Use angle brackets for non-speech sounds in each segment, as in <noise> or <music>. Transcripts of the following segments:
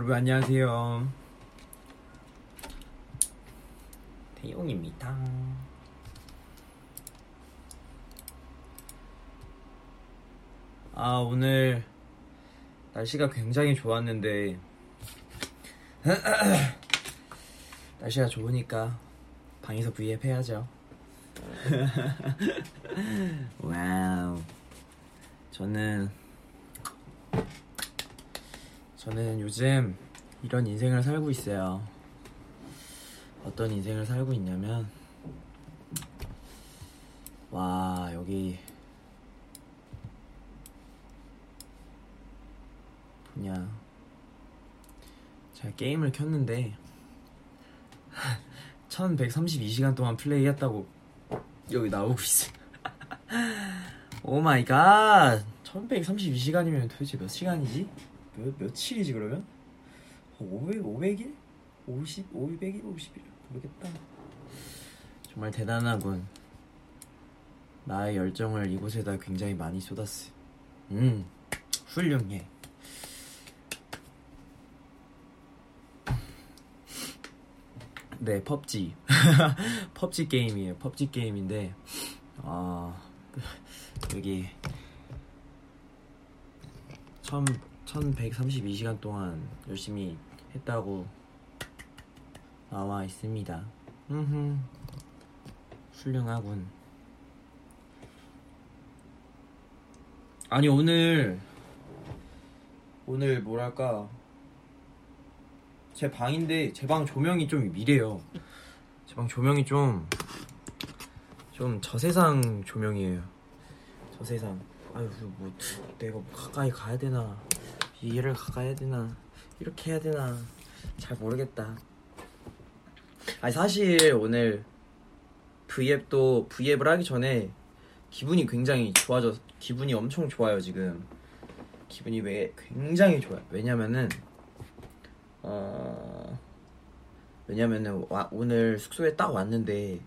여러분 안녕하세요. 태용입니다. 아 오늘 날씨가 굉장히 좋았는데 <clears throat> 날씨가 좋으니까 방에서 V앱 해야죠. <laughs> 와우. 저는 저는 요즘 이런 인생을 살고 있어요. 어떤 인생을 살고 있냐면 와 여기 뭐냐 제가 게임을 켰는데 <laughs> 1132시간 동안 플레이했다고 여기 나오고 있어. <laughs> Oh my God. 1132시간이면 도대체 몇 시간이지? 몇, 며칠이지 그러면? 500, 500일? 50, 500일? 50일? 모르겠다. 정말 대단하군. 나의 열정을 이곳에다 굉장히 많이 쏟았어. 음, 훌륭해. 네, 펍지. <laughs> 펍지 게임이에요. 펍지 게임인데, 아, 여기, 1 1132시간 동안 열심히 했다고 나와 있습니다. 흠흠. 훌륭하군. 아니, 오늘, 오늘 뭐랄까, 제 방인데 제 방 조명이 좀 미래요. 제 방 조명이 좀 좀 저세상 조명이에요. 저세상. 아유 뭐 내가 뭐 가까이 가야 되나 얘를 가까이 해야 되나 이렇게 해야 되나 잘 모르겠다. 아니 사실 오늘 V앱도 V앱을 하기 전에 기분이 굉장히 좋아져 기분이 엄청 좋아요 지금 기분이 왜 굉장히 좋아요 왜냐면은 어 왜냐면은 와, 오늘 숙소에 딱 왔는데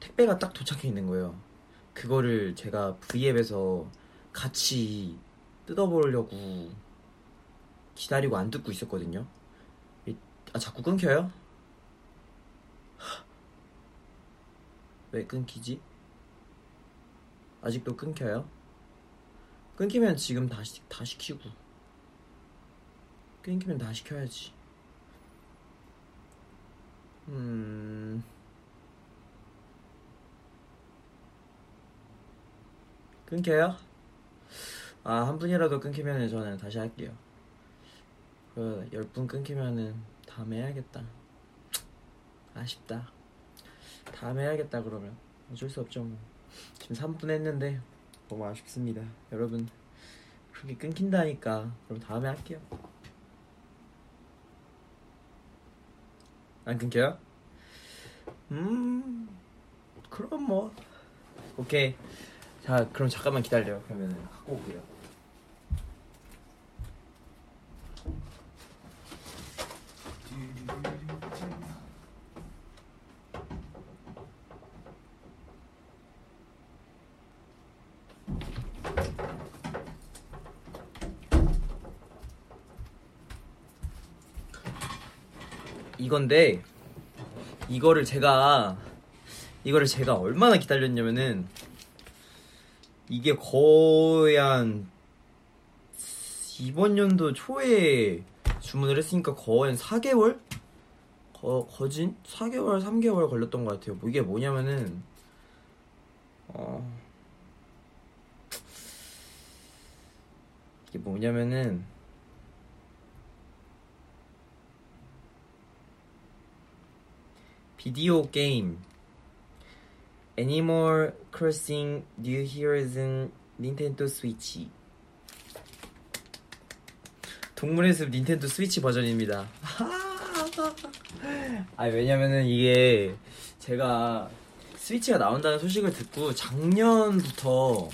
택배가 딱 도착해 있는 거예요. 그거를 제가 V앱에서 같이 뜯어보려고 기다리고 안 뜯고 있었거든요. 아 자꾸 끊겨요? 왜 끊기지? 아직도 끊겨요? 끊기면 지금 다시 다시 키고 끊기면 다시 켜야지. 음. 끊겨요? 아, 한 분이라도 끊기면 저는 다시 할게요. 그, 열분 끊기면은 다음에 해야겠다. 아쉽다. 다음에 해야겠다, 그러면. 어쩔 수 없죠, 뭐. 지금 3분 했는데, 너무 아쉽습니다. 여러분, 그렇게 끊긴다니까. 그럼 다음에 할게요. 안 끊겨요? 음, 그럼 뭐. 오케이. 자, 그럼 잠깐만 기다려. 그러면 갖고 올게요. 이건데 이거를 제가 이거를 제가 얼마나 기다렸냐면은 이게 거의 한 이번 연도 초에 주문을 했으니까 거의 한 4개월? 거, 거진? 4개월, 3개월 걸렸던 것 같아요. 뭐 이게 뭐냐면은, 어, 이게 뭐냐면은, 비디오 게임 Animal Crossing New Heroes 닌텐도 스위치 동물의 숲 닌텐도 스위치 버전입니다. <laughs> 아 왜냐면은 이게 제가 스위치가 나온다는 소식을 듣고 작년부터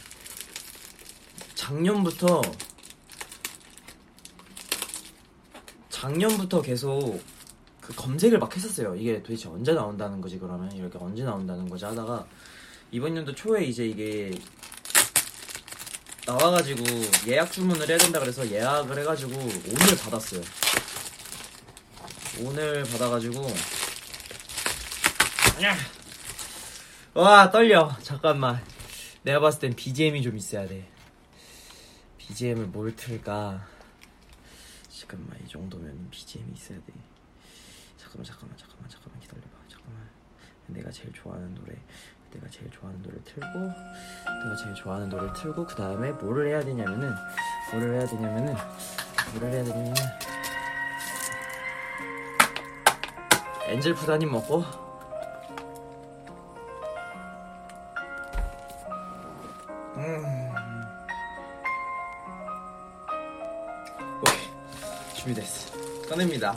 작년부터 작년부터 계속 그 검색을 막 했었어요. 이게 도대체 언제 나온다는 거지 그러면? 이렇게 언제 나온다는 거지 하다가 이번 연도 초에 이제 이게 나와가지고 예약 주문을 해야 된다 그래서 예약을 해가지고 오늘 받았어요. 오늘 받아가지고 와 떨려. 잠깐만. 내가 봤을 땐 BGM이 좀 있어야 돼. BGM을 뭘 틀까? 잠깐만 이 정도면 BGM이 있어야 돼 잠깐만 잠깐만 잠깐만 잠깐만 기다려봐. 잠깐만. 내가 제일 좋아하는 노래 내가 제일 좋아하는 노래 틀고 내가 제일 좋아하는 노래 틀고 그 다음에 뭐를 해야 되냐면은 뭐를 해야 되냐면은 뭐를 해야 되냐면은. 엔젤 푸다님 먹고. 음. 오케이. 준비됐어. 꺼냅니다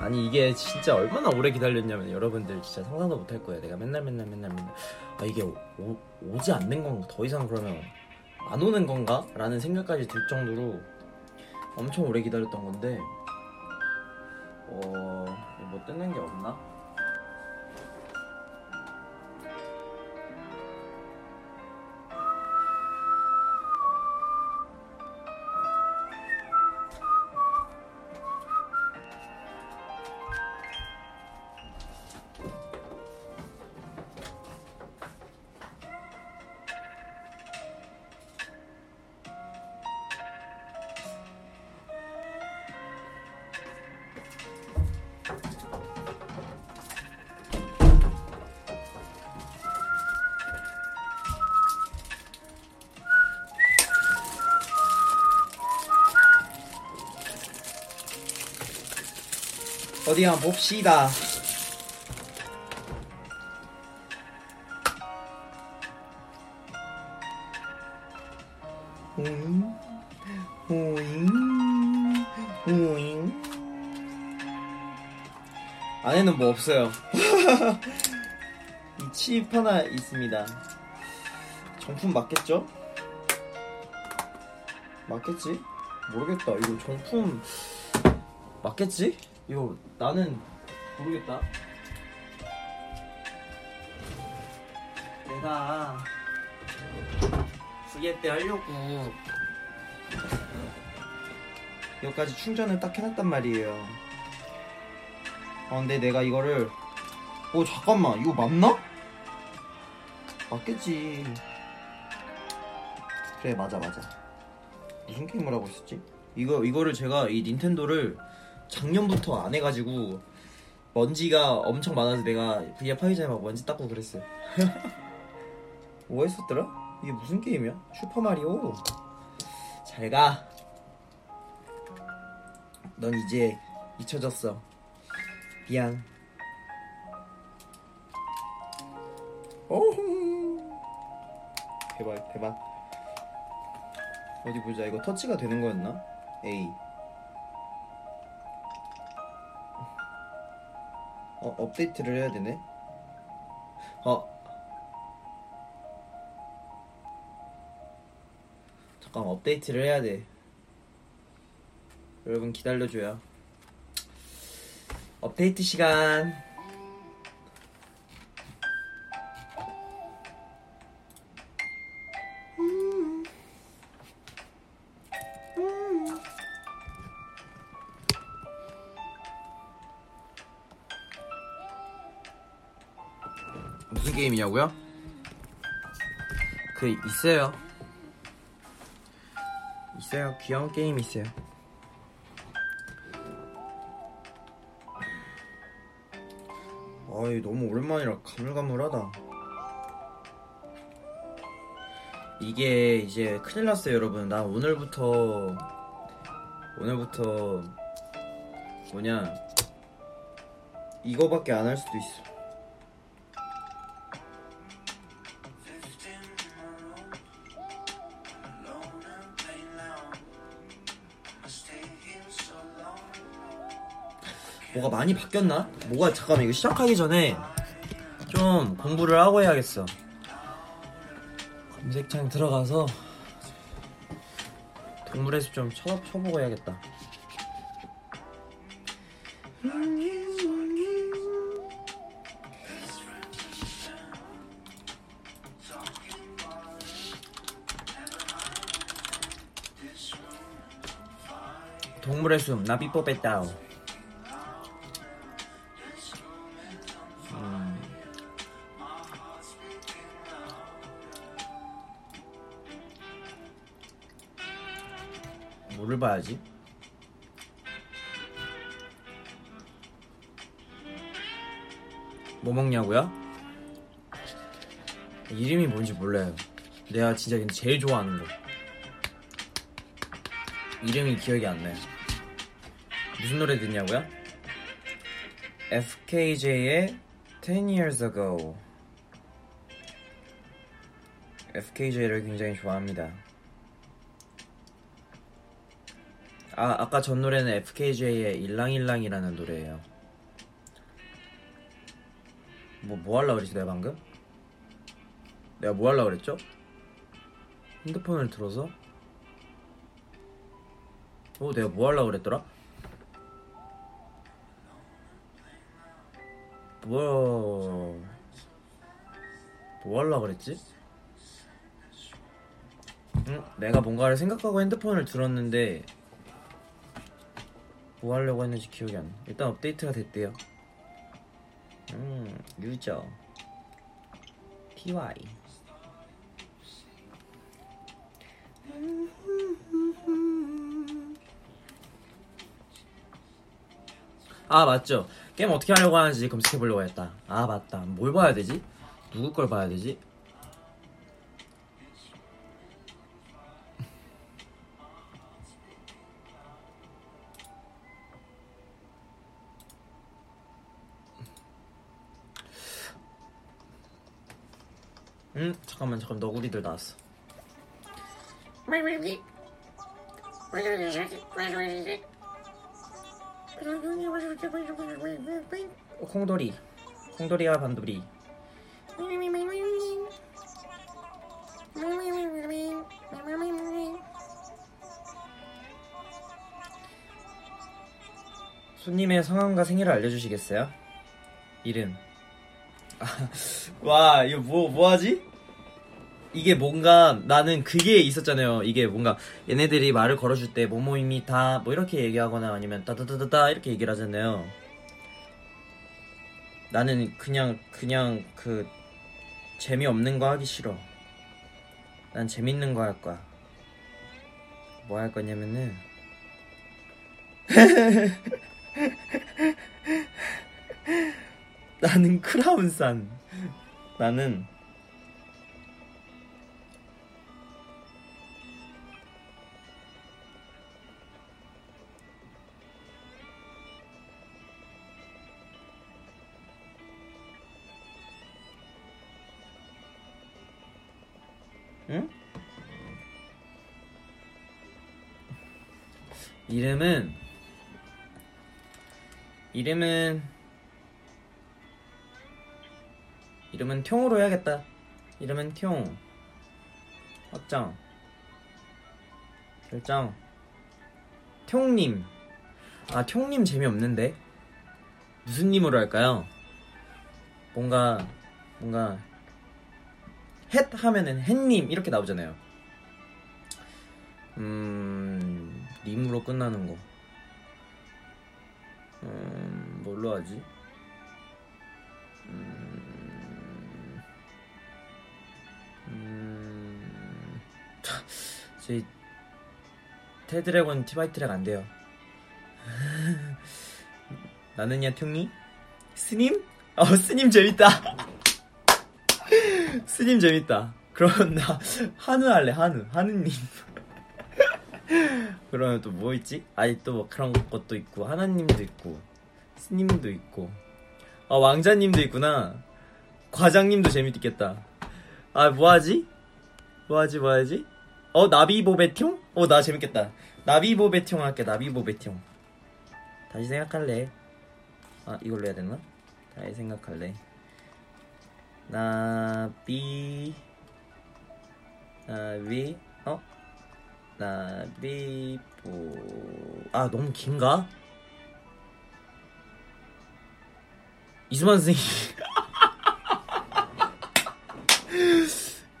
아니 이게 진짜 얼마나 오래 기다렸냐면 여러분들 진짜 상상도 못 할 거예요. 내가 맨날 맨날 맨날 맨날 아 이게 오, 오 지 않는 건가? 더 이상 그러면 안 오는 건가? 라는 생각까지 들 정도로 엄청 오래 기다렸던 건데 어... 뭐 뜯는 게 없나? 어디 한번 봅시다. 안에는 뭐 없어요. <laughs> 이칩 하나 있습니다. 정품 맞겠죠? 맞겠지? 모르겠다. 이거 정품 맞겠지? 이거 나는 모르겠다. 내가 후예 때 하려고 여기까지 충전을 딱 해놨단 말이에요. 아 근데 내가 이거를 오 잠깐만 이거 맞나? 맞겠지. 그래 맞아 맞아. 무슨 게임을 하고 있었지? 이거 이거를 제가 이 닌텐도를 작년부터 안 해가지고 먼지가 엄청 많아서 내가 VR 파이자에 막 먼지 닦고 그랬어요. <laughs> 뭐 했었더라? 이게 무슨 게임이야? 슈퍼마리오. 잘 가. 넌 이제 잊혀졌어. 미안. 오호. 대박, 대박. 어디 보자. 이거 터치가 되는 거였나? A. 어, 업데이트를 해야 되네. 어. 잠깐 업데이트를 해야 돼. 여러분 기다려줘요. 업데이트 시간. 게임이냐고요? 그 있어요. 있어요. 귀여운 게임 있어요. 아이 너무 오랜만이라 가물가물하다. 이게 이제 큰일 났어요, 여러분. 나 오늘부터 오늘부터 뭐냐 이거밖에 안 할 수도 있어. 뭐가 많이 바뀌었나? 뭐가 잠깐만 이거 시작하기 전에 좀 공부를 하고 해야겠어. 검색창 들어가서 동물의 숲 좀 쳐, 쳐보고 해야겠다. 동물의 숲 나비뽀 뺐다오. 뭐 먹냐고요? 이름이 뭔지 몰라요. 내가 진짜 제일 좋아하는 거. 이름이 기억이 안 나요. 무슨 노래 듣냐고요? FKJ의 10 Years Ago. FKJ를 굉장히 좋아합니다. 아, 아까 전 노래는 FKJ의 일랑일랑이라는 노래예요. 뭐, 뭐 하려고 그랬지, 내가 방금? 내가 뭐 하려고 그랬죠? 핸드폰을 들어서? 어, 내가 뭐 하려고 그랬더라? 뭐, 뭐 하려고 그랬지? 응? 내가 뭔가를 생각하고 핸드폰을 들었는데 뭐 하려고 했는지 기억이 안 나. 일단 업데이트가 됐대요. 음, 유저. TY. 아, 맞죠. 게임 어떻게 하려고 하는지 검색해 보려고 했다. 아, 맞다. 뭘 봐야 되지? 누구 걸 봐야 되지? 응? 잠깐만 잠깐 너구리들 나왔어 어, 콩돌이 콩돌이와 반돌이 손님의 성함과 생일을 알려주시겠어요? 이름 와 이거 뭐 뭐하지? 이게 뭔가 나는 그게 있었잖아요. 이게 뭔가 얘네들이 말을 걸어줄 때 뭐뭐입니다 뭐 이렇게 얘기하거나 아니면 따다다다다 이렇게 얘기를 하잖아요. 나는 그냥 그냥 그 재미없는 거 하기 싫어. 난 재밌는 거 할 거야. 뭐 할 거냐면은 <laughs> 나는 크라운산. 나는 이름은 이름은 이름은 퉁으로 해야겠다. 이름은 퉁. 확정. 결정. 퉁님. 아, 퉁님 재미없는데? 무슨 님으로 할까요? 뭔가, 뭔가, 햇 하면은 햇님 이렇게 나오잖아요. 음, 님으로 끝나는 거. 음, 뭘로 하지? 음, 음, 제 테드래곤 티바이트랙 안 돼요. <laughs> 나는야 퉁이? 스님? 어 스님 재밌다. <laughs> 스님 재밌다. 그럼 나 한우 할래 한우 한우님. <laughs> 그러면 또 뭐 있지? 아니 또 뭐 그런 것도 있고 하나님도 있고 스님도 있고 아 왕자님도 있구나. 과장님도 재밌겠다. 아 뭐하지? 뭐하지 뭐하지? 어 나비보베티용? 어나 재밌겠다. 나비보베티용 할게 나비보베티용. 다시 생각할래. 아 이걸로 해야 되나? 다시 생각할래. 나비 나비 어 나비보 아 너무 긴가? 이수만 선생님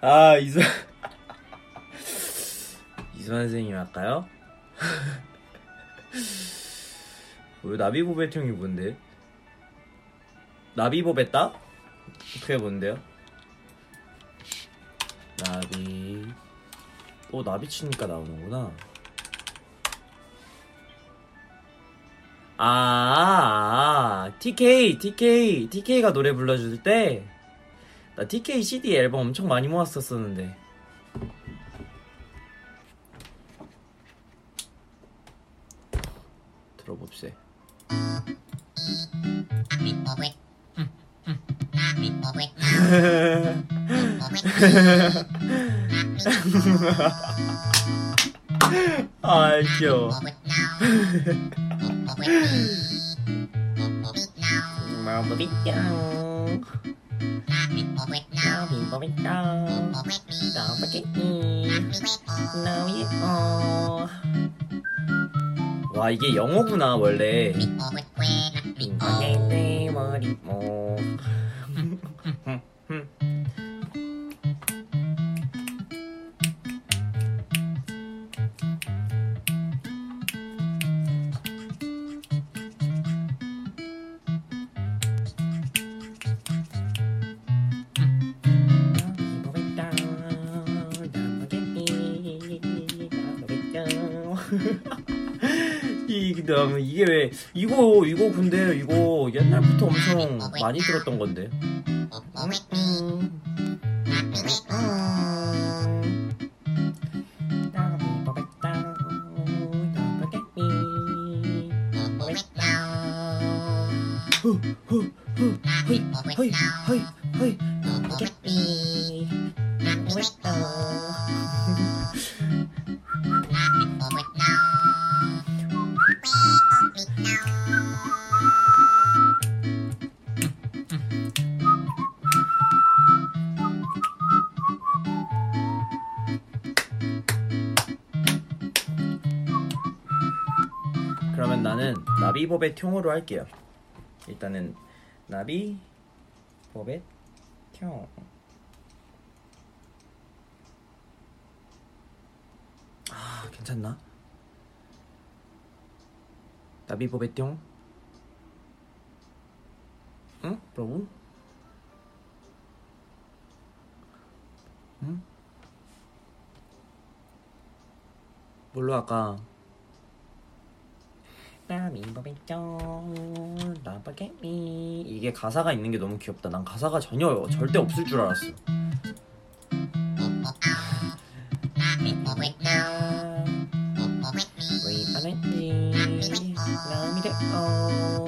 <laughs> 아 이수 이수만 선생님 할까요? <laughs> 왜 나비보벳 형이 뭔데? 나비보벳다? 그게 뭔데요? 나비 또 나비 치니까 나오는구나 아, 아, 아, TK, TK, TK가 노래 불러줄 때, 나 TK CD 앨범 엄청 많이 모았었었는데. 들어봅세. <laughs> 아, 귀여워. 마법이짱. 마법이짱. 와, 이게 영어구나, 원래. 이 너무 이게 왜 이거 이거 근데 이거 옛날부터 엄청 많이 들었던 건데. 퉁으로 할게요. 일단은 나비법의 퉁. 아 괜찮나? 나비법의 퉁. 응? 여러분? 응? 뭘로 할까? 이게 가사가 있는 게 너무 귀엽다. 난 가사가 전혀 절대 없을 줄 알았어. 아,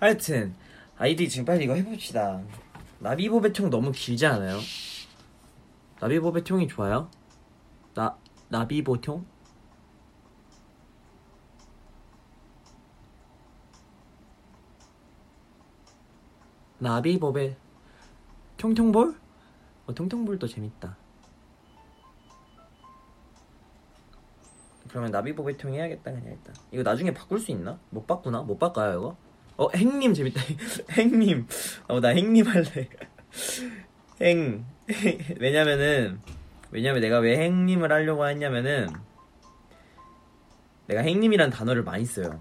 하여튼 아이디 지금 빨리 이거 해봅시다. 나비보배총 너무 길지 않아요? 나비보배총이 좋아요? 나 나비보총? 나비보배 통통볼? 어, 통통볼도 재밌다. 그러면 나비보배통 해야겠다 그냥 일단 이거 나중에 바꿀 수 있나? 못 바꾸나? 못 바꿔요 이거? 어 행님 재밌다. <laughs> 행님. 어 나 행님 할래. <laughs> 행. <laughs> 왜냐면은 왜냐면 내가 왜 행님을 하려고 했냐면은 내가 행님이란 단어를 많이 써요.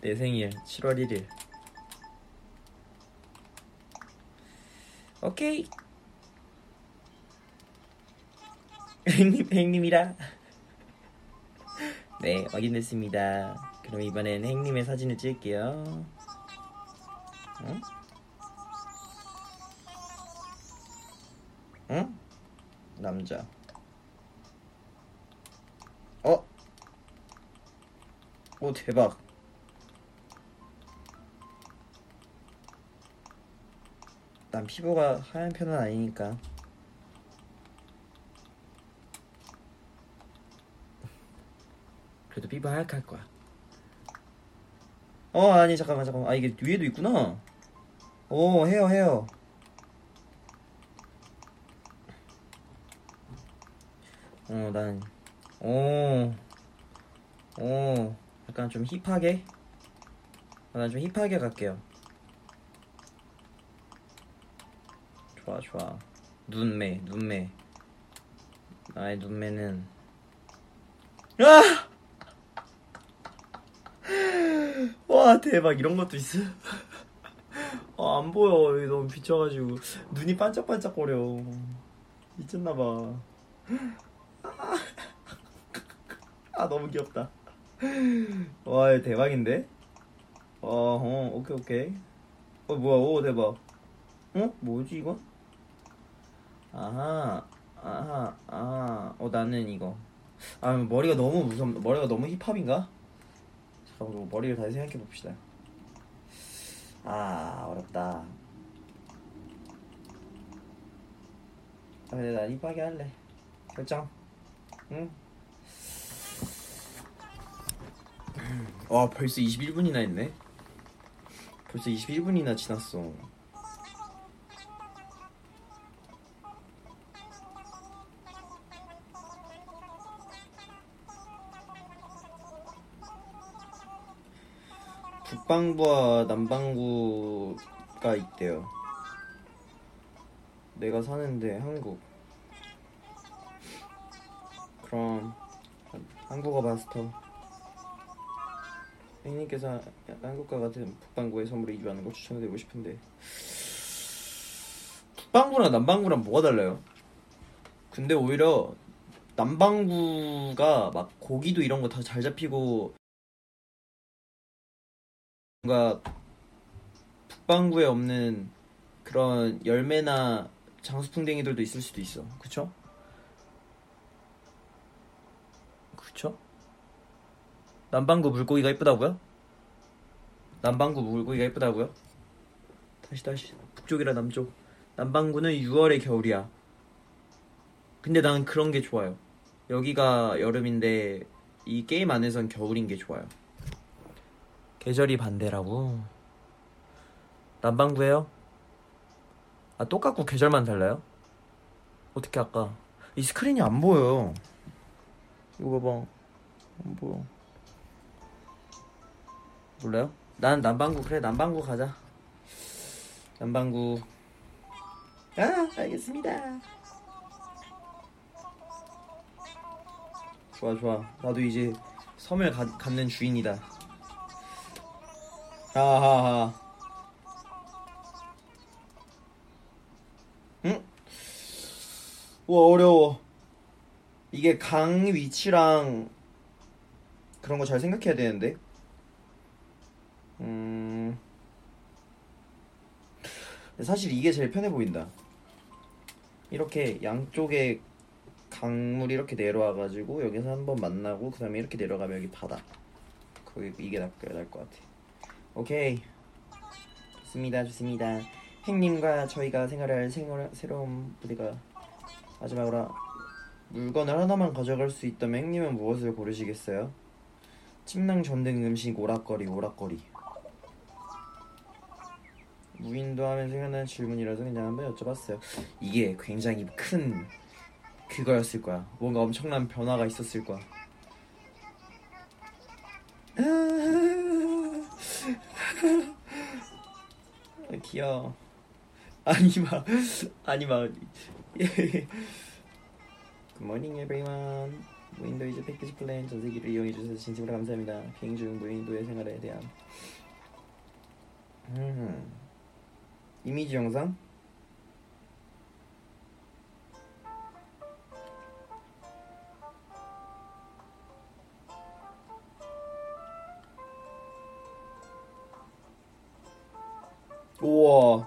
내 생일 7월 1일. 오케이. 행님, 행님이라. 네, 확인됐습니다. 그럼 이번엔 행님의 사진을 찍을게요. 응? 응? 남자. 어? 오 대박. 난 피부가 하얀 편은 아니니까. 그래도 피부 하얗게 할 거야. 어 아니 잠깐만 잠깐만 아 이게 위에도 있구나 오 헤어 헤어 어난 오, 오, 약간 좀 힙하게? 난좀 힙하게 갈게요. 좋아, 좋아. 눈매, 눈매. 나의 눈매는. 아! 와, 대박. 이런 것도 있어. <laughs> 아, 안 보여. 너무 비쳐가지고. 눈이 반짝반짝거려. 미쳤나봐. <laughs> 아 너무 귀엽다. 와 대박인데? 어, 어 오케이 오케이. 어 뭐야 오 대박. 어 뭐지 이거? 아하 아하 아어 나는 이거. 아 머리가 너무 무섭 머리가 너무 힙합인가? 잠깐만 머리를 다시 생각해 봅시다. 아 어렵다. 아 근데 난 힙하게 할래. 결정. 응. 와 벌써 21분이나 했네 벌써 21분이나 지났어 북방부와 남방구가 있대요. 내가 사는데 한국. 그럼 한국어 마스터. 혜님께서 한국과 같은 북방구의 선물을 입하는 걸 추천해드리고 싶은데. 북방구랑 남방구랑 뭐가 달라요? 근데 오히려 남방구가 막 고기도 이런 거 다 잘 잡히고 뭔가 북방구에 없는 그런 열매나 장수풍뎅이들도 있을 수도 있어 그쵸? 그쵸? 남방구 물고기가 이쁘다고요? 남방구 물고기가 이쁘다고요? 다시 다시 북쪽이라 남쪽 남방구는 6월의 겨울이야 근데 난 그런 게 좋아요 여기가 여름인데 이 게임 안에선 겨울인 게 좋아요 계절이 반대라고. 남방구예요? 아 똑같고 계절만 달라요? 어떻게 아까? 이 스크린이 안 보여 이거 봐봐. 안 보여. 몰라요? 난 남방구 그래 남방구 가자. 남방구. 아 알겠습니다. 좋아 좋아. 나도 이제 섬을 가, 갖는 주인이다 하하하. 응? 와 어려워. 이게 강 위치랑 그런 거 잘 생각해야 되는데. 음. 사실 이게 제일 편해 보인다. 이렇게 양쪽에 강물이 이렇게 내려와가지고 여기서 한번 만나고 그 다음에 이렇게 내려가면 여기 바다. 거기 이게 나을 것 같아 오케이. 좋습니다 좋습니다. 행님과 저희가 생활할 생활, 새로운 부대가 마지막으로 물건을 하나만 가져갈 수 있다면 행님은 무엇을 고르시겠어요? 침낭 전등 음식 오락거리 오락거리. 무인도 하면 생각나는 질문이라서 그냥 한번 여쭤봤어요. 이게 굉장히 큰 그거였을 거야. 뭔가 엄청난 변화가 있었을 거야 <laughs> <laughs> 귀여워. 아니마 아니마. Good morning everyone 무인도 이주 패키지 플랜 전세기를 이용해 주셔서 진심으로 감사합니다. 비행 중 무인도의 생활에 대한. 음. 이미지 영상 우와.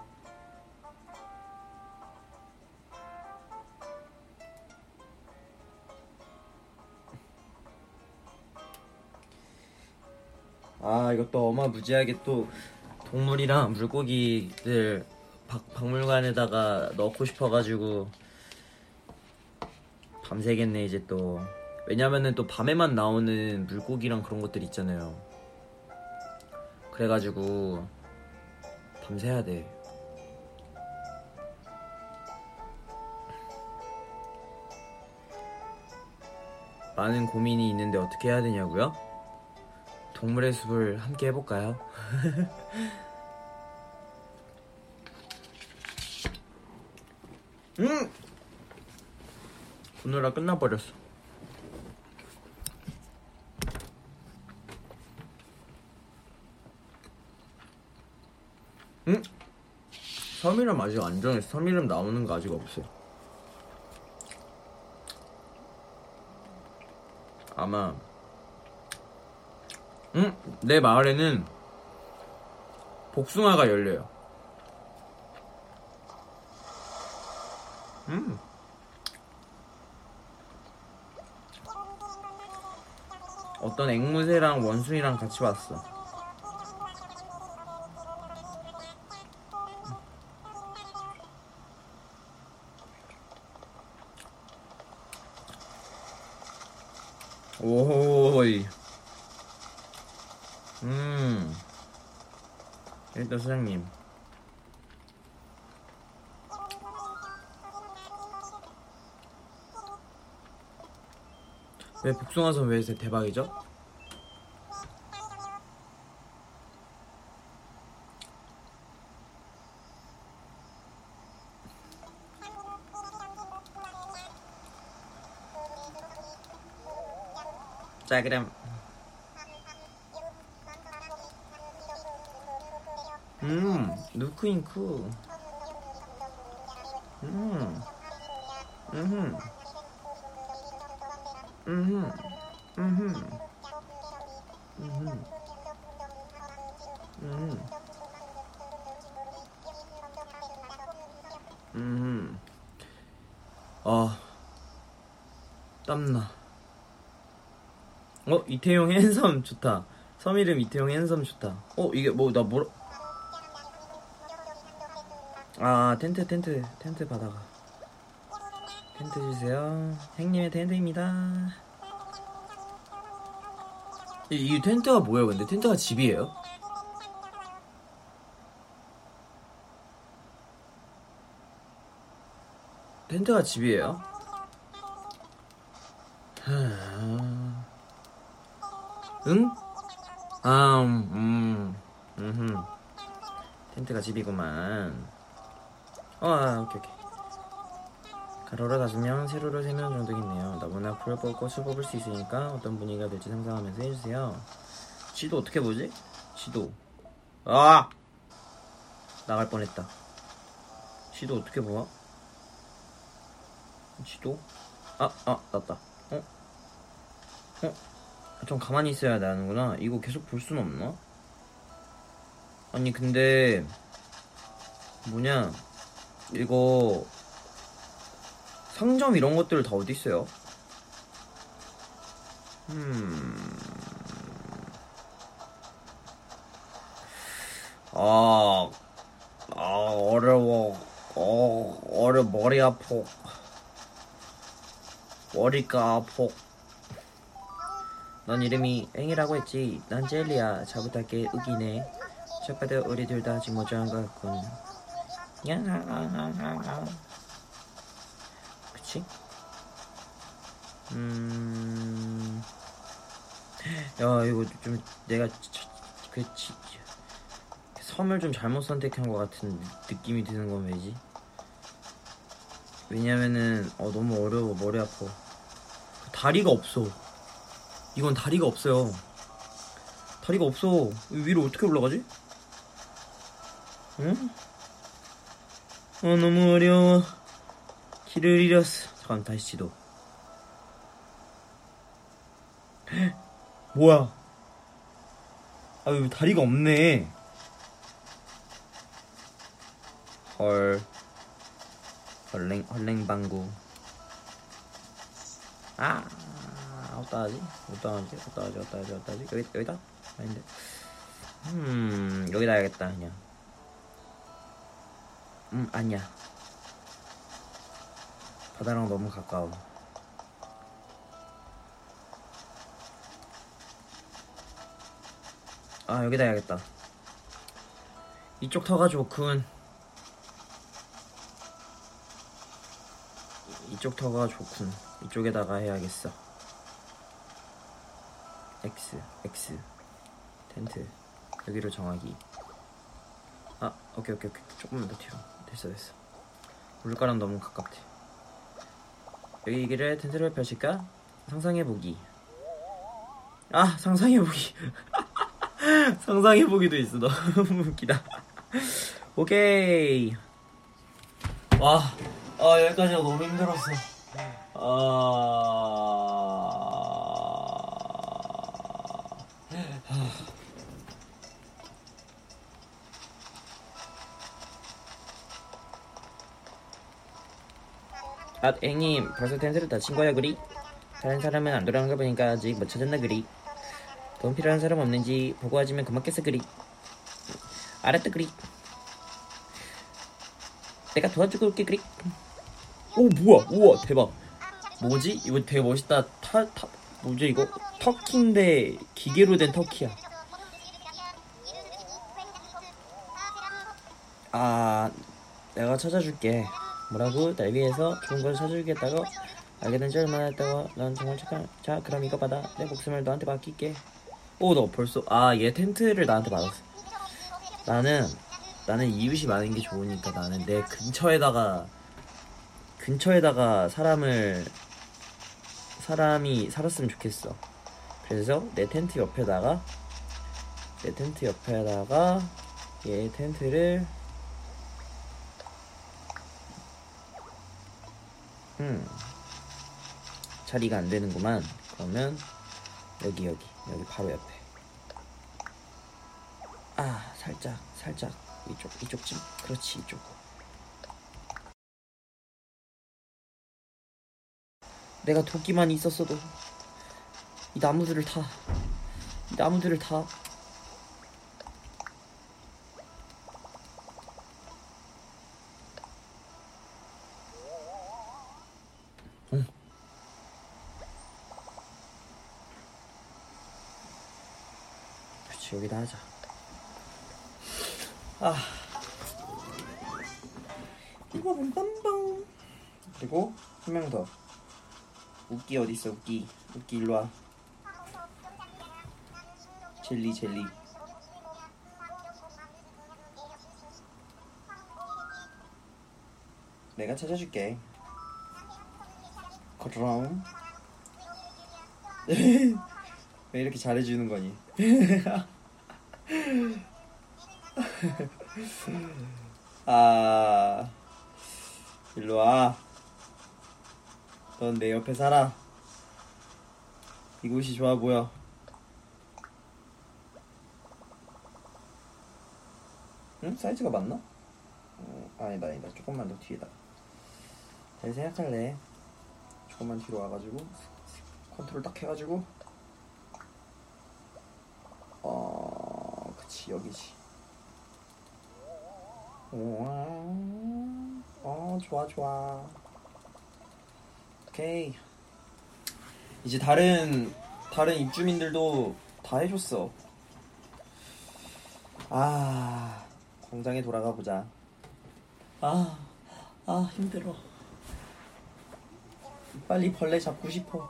아 이것도 어마무지하게 또 동물이랑 물고기들 박, 박물관에다가 넣고 싶어가지고 밤새겠네 이제 또. 왜냐면은 또 밤에만 나오는 물고기랑 그런 것들 있잖아요. 그래가지고 밤새야 돼 많은 고민이 있는데 어떻게 해야 되냐고요? 동물의 숲을 함께 해볼까요? <laughs> 음! 오늘아 끝나버렸어. 응? 섬이름 아직 안 정했어. 섬이름 나오는 거 아직 없어요. 아마 응? 내 마을에는 복숭아가 열려요. 음. 어떤 앵무새랑 원숭이랑 같이 왔어. 왜 복숭아선 왜 대박이죠? 자 그럼. 음 누크잉크. 음 음흠 음흠 음흠 음흠 음 음. 아 땀나. 어 이태용 핸섬 좋다. 섬 이름 이태용 핸섬 좋다. 어 이게 뭐 나 뭐라? 아 텐트 텐트 텐트 받아가 텐트 주세요 행님의 텐트입니다 이, 이 텐트가 뭐예요 근데 텐트가 집이에요? 텐트가 집이에요? 하... 응? 아, 음, 음, 음, 텐트가 집이구만. 어, 아, 오케이, 오케이. 가로로 다시면 세로로 세면 정도겠네요. 나무나 풀을 뽑고 술 뽑을 수 있으니까 어떤 분위기가 될지 상상하면서 해주세요. 지도 어떻게 보지? 지도. 아! 나갈 뻔했다. 지도 어떻게 보아? 지도? 아, 아, 났다. 어? 어? 좀 가만히 있어야 되는구나. 이거 계속 볼 수는 없나? 아니 근데 뭐냐 이거 상점 이런 것들 다 어디 있어요? 음. 아, 아 어려워. 어, 어려 머리 아파. 머리가 아파. 넌 이름이 앵이라고 했지. 난 젤리야. 잘 부탁해. 으기네. 첫 봐도 우리 둘 다 아직 모자란 것 같군. 야, 그치? 음, 야 이거 좀 내가 저- 그 지- 섬을 좀 잘못 선택한 것 같은 느낌이 드는 건 왜지? 왜냐면은 어 너무 어려워 머리 아파. 다리가 없어. 이건 다리가 없어요. 다리가 없어. 이 위로 어떻게 올라가지? 응? 어, 너무 어려워. 길을 잃었어. 잠깐, 다시 지도. 헉, <gasps> 뭐야? 아, 왜 다리가 없네. 헐. 헐랭, 헐랭방구. 아, 어떡하지? 어떡하지? 어떡하지? 어떡하지? 어떡하지? 여기, 여기다? 아닌데. 음, 여기다 해야겠다, 그냥. 음 아니야 바다랑 너무 가까워. 아 여기다 해야겠다. 이쪽 터가 좋군 이쪽 터가 좋군. 이쪽에다가 해야겠어. X X 텐트. 여기로 정하기. 아 오케이 오케이 오케이. 조금만 더 뒤로. 됐어 됐어. 물가랑 너무 가깝대 여기를 텐트를 펼칠까? 상상해보기. 아 상상해보기. <laughs> 상상해보기도 있어. 너무 웃기다. 오케이. 와 아, 여기까지가 너무 힘들었어. 아... 아, 앵님 벌써 텐트를 다친 거야 그리? 다른 사람은 안 돌아간 거 보니까 아직 못 찾았나 그리? 돈 필요한 사람 없는지 보고 하지면 고맙겠어 그리? 알았다 그리? 내가 도와주고 올게 그리? 오 뭐야 우와 대박 뭐지? 이거 되게 멋있다 타, 타 뭐지 이거? 터키인데 기계로 된 터키야 아 내가 찾아줄게 뭐라고? 날 위해서 좋은 걸 사주겠다고? 알게 된 지 얼마나 됐다고? 난 정말 착한 자 그럼 이거 받아 내 목숨을 너한테 맡길게 오 너 벌써 아 얘 텐트를 나한테 받았어 나는 나는 이웃이 많은 게 좋으니까 나는 내 근처에다가 근처에다가 사람을 사람이 살았으면 좋겠어 그래서 내 텐트 옆에다가 내 텐트 옆에다가 얘 텐트를 음. 자리가 안 되는구만. 그러면 여기 여기 여기 바로 옆에. 아 살짝 살짝 이쪽 이쪽쯤 그렇지 이쪽. 내가 도끼만 있었어도 이 나무들을 타이 나무들을 타 여기다 하자. 아. 이거는 빰빰 그리고 한 명 더. 웃기 어디 있어 웃기. 웃기 일로 와. 젤리 젤리. 내가 찾아줄게. 그럼. <laughs> 왜 이렇게 잘해주는 거니? <laughs> 아, 일로 와. 넌 내 옆에 살아. 이곳이 좋아 보여. 응? 사이즈가 맞나? 어, 아니다, 아니다. 조금만 더 뒤에다. 잘 생각할래. 조금만 뒤로 와가지고 컨트롤 딱 해가지고 어, 그치 여기지. 우와, 어, 좋아 좋아. 오케이. 이제 다른 다른 입주민들도 다 해줬어. 아, 광장에 돌아가 보자. 아, 아 힘들어. 빨리 벌레 잡고 싶어.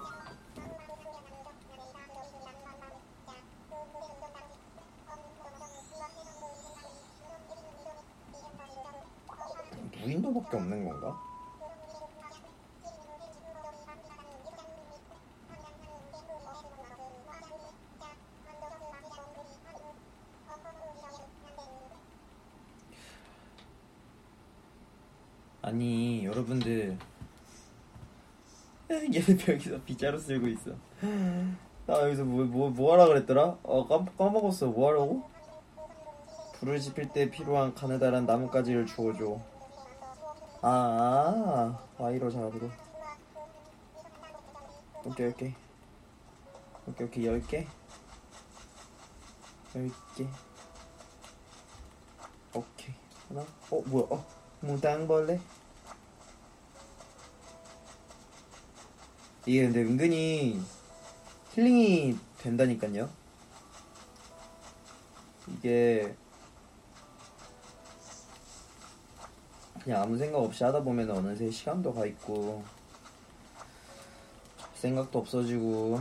무인도밖에 없는 건가? 아니 여러분들 <laughs> 얘는 여기서 빗자루 쓸고 있어 나 여기서 뭐, 뭐, 뭐 하라 그랬더라? 어 깜, 까먹었어 뭐 하라고? 불을 지필 때 필요한 가느다란 나뭇가지를 주워줘 아, 아 와이로 작업으로. 오케이 오케이. 오케이 오케이. 10개. 10개. 오케이. 하나. 어 뭐야? 어 무당벌레? 이게 근데 은근히 힐링이 된다니까요? 이게 그냥 아무 생각 없이 하다 보면 어느새 시간도 가 있고 생각도 없어지고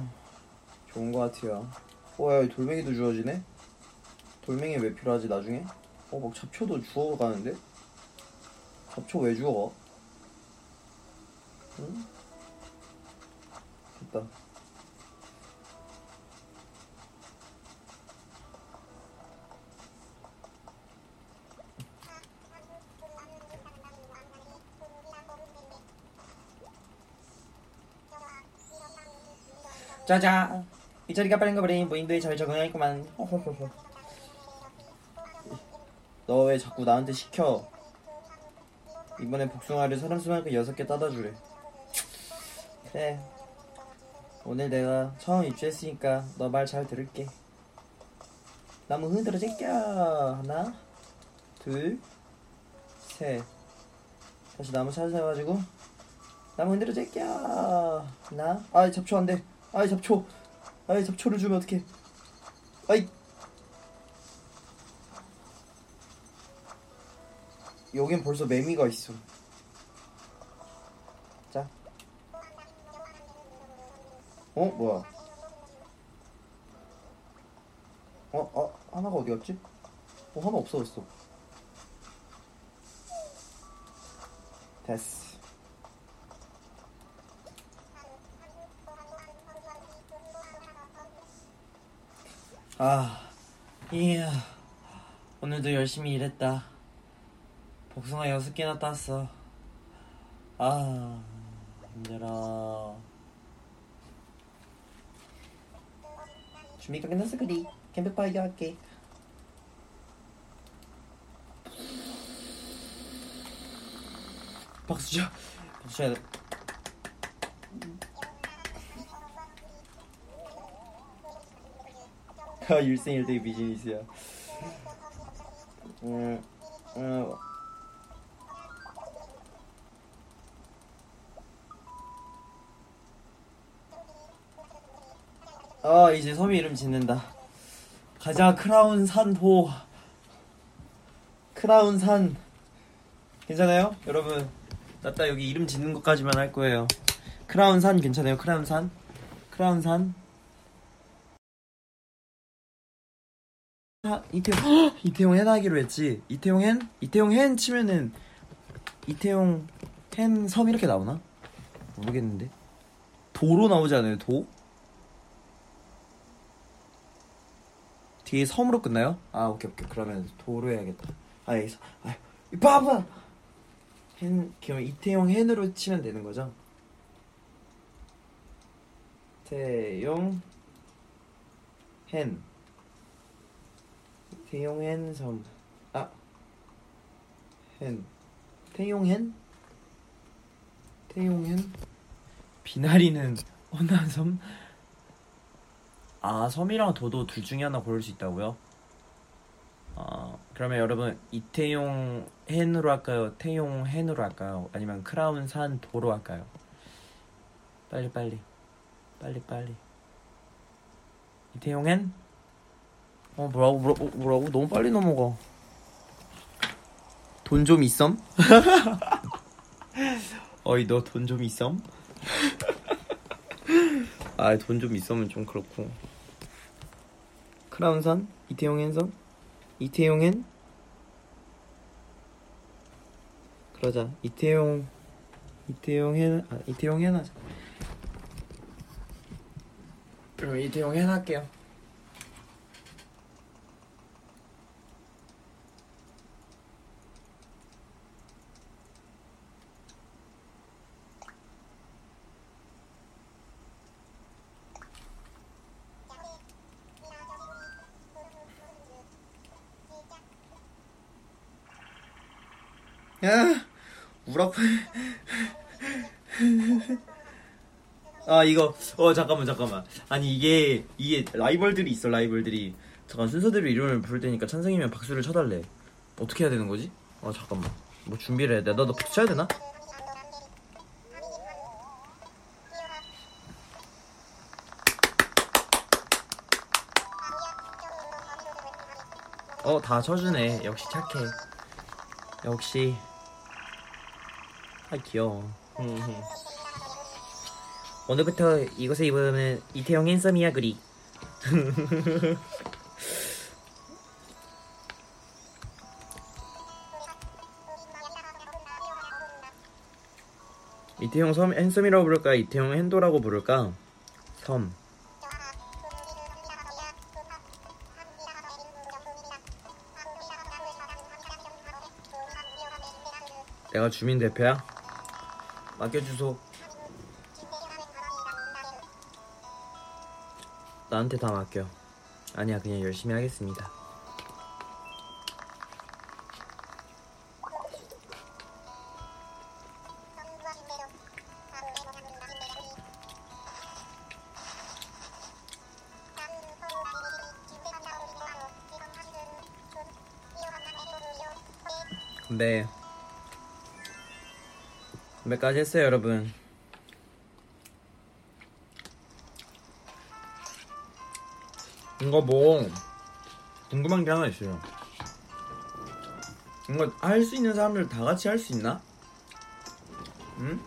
좋은 것 같아요 어야 돌멩이도 주어지네 돌멩이 왜 필요하지 나중에? 어막 잡초도 주워가는데? 잡초 왜 주워? 응? 됐다 짜잔. 이 자리가 빠른가 보니 무인도에 잘 적응하겠구만. 호호호호 너 왜 자꾸 나한테 시켜? 이번에 복숭아를 사람 수만큼 여섯 개 따다 주래. 그래. 오늘 내가 처음 입주했으니까 너 말 잘 들을게. 나무 흔들어 제껴. 하나 둘셋. 다시 나무 찾아가지고 나무 흔들어 제껴. 하나. 아이 잡초 안돼 아이 잡초 아이 잡초를 주면 어떡해 아이 여긴 벌써 매미가 있어 자 어? 뭐야 어? 어? 하나가 어디 갔지? 어 하나 없어졌어 됐어 아, 이야. 오늘도 열심히 일했다. 복숭아 여섯 개나 땄어. 아, 힘들어. 준비가 끝났어, 그리. 캠프파이어 할게. 박수 쳐. 박수 쳐야 돼. <laughs> 일생일대 비즈니스야. 음, 음. 아, 이제 섬이 이름 짓는다. 가자, 크라운 산호. 크라운 산. 괜찮아요? 여러분, 나따 여기 이름 짓는 것까지만 할 거예요. 크라운 산 괜찮아요? 크라운 산? 크라운 산? 아, 이태용 <gasps> 이태용 hen 하기로 했지. 이태용 hen? 이태용 hen 치면은 이태용 hen 섬 이렇게 나오나? 모르겠는데. 도로 나오지 않아요? 도? 뒤에 섬으로 끝나요? 아 오케이 오케이 그러면 도로 해야겠다. 아 여기서 아 봐봐. hen 그럼 이태용 hen으로 치면 되는 거죠? 태용 hen 태용hen 섬. 아. hen. 태용hen? 태용hen? 비나리는 혼난 섬? 아, 섬이랑 도도 둘 중에 하나 고를 수 있다고요? 아, 그러면 여러분 이태용 hen으로 할까요? 태용 hen으로 할까요? 아니면 크라운 산 도로 할까요? 빨리 빨리. 빨리 빨리. 이태용 hen? 어 뭐라고 뭐라고, 뭐라고? 너무 빨리 넘어가 돈 좀 있음? <laughs> 어이 너 돈 좀 있음? <laughs> 아 돈 좀 있으면 좀 그렇고 크라운산? 이태용 헨선? 이태용 헨? 그러자 이태용 이태용 헨 아, 이태용 헨 하자 그럼 이태용 헨 할게요 야, 우라파. 아 이거 어 잠깐만 잠깐만 아니 이게 이게 라이벌들이 있어 라이벌들이 잠깐 순서대로 이름을 부를 테니까 찬성이면 박수를 쳐달래 어떻게 해야 되는 거지? 아 잠깐만 뭐 준비를 해야 돼? 너너 붙여야 되나? 어, 다 쳐주네. 역시 착해. 역시. 아, 귀여워. 오늘부터 이것을 입으면 이태영 핸섬이야, 그리. <laughs> 이태용 섬 핸섬이라고 부를까? 이태용 핸도라고 부를까? 섬. 내가 주민 대표야? 맡겨주소. 나한테 다 맡겨. 아니야, 그냥 열심히 하겠습니다. 건배까지 했어요, 여러분. 이거 뭐 궁금한 게 하나 있어요. 이거 할 수 있는 사람들 다 같이 할 수 있나? 응?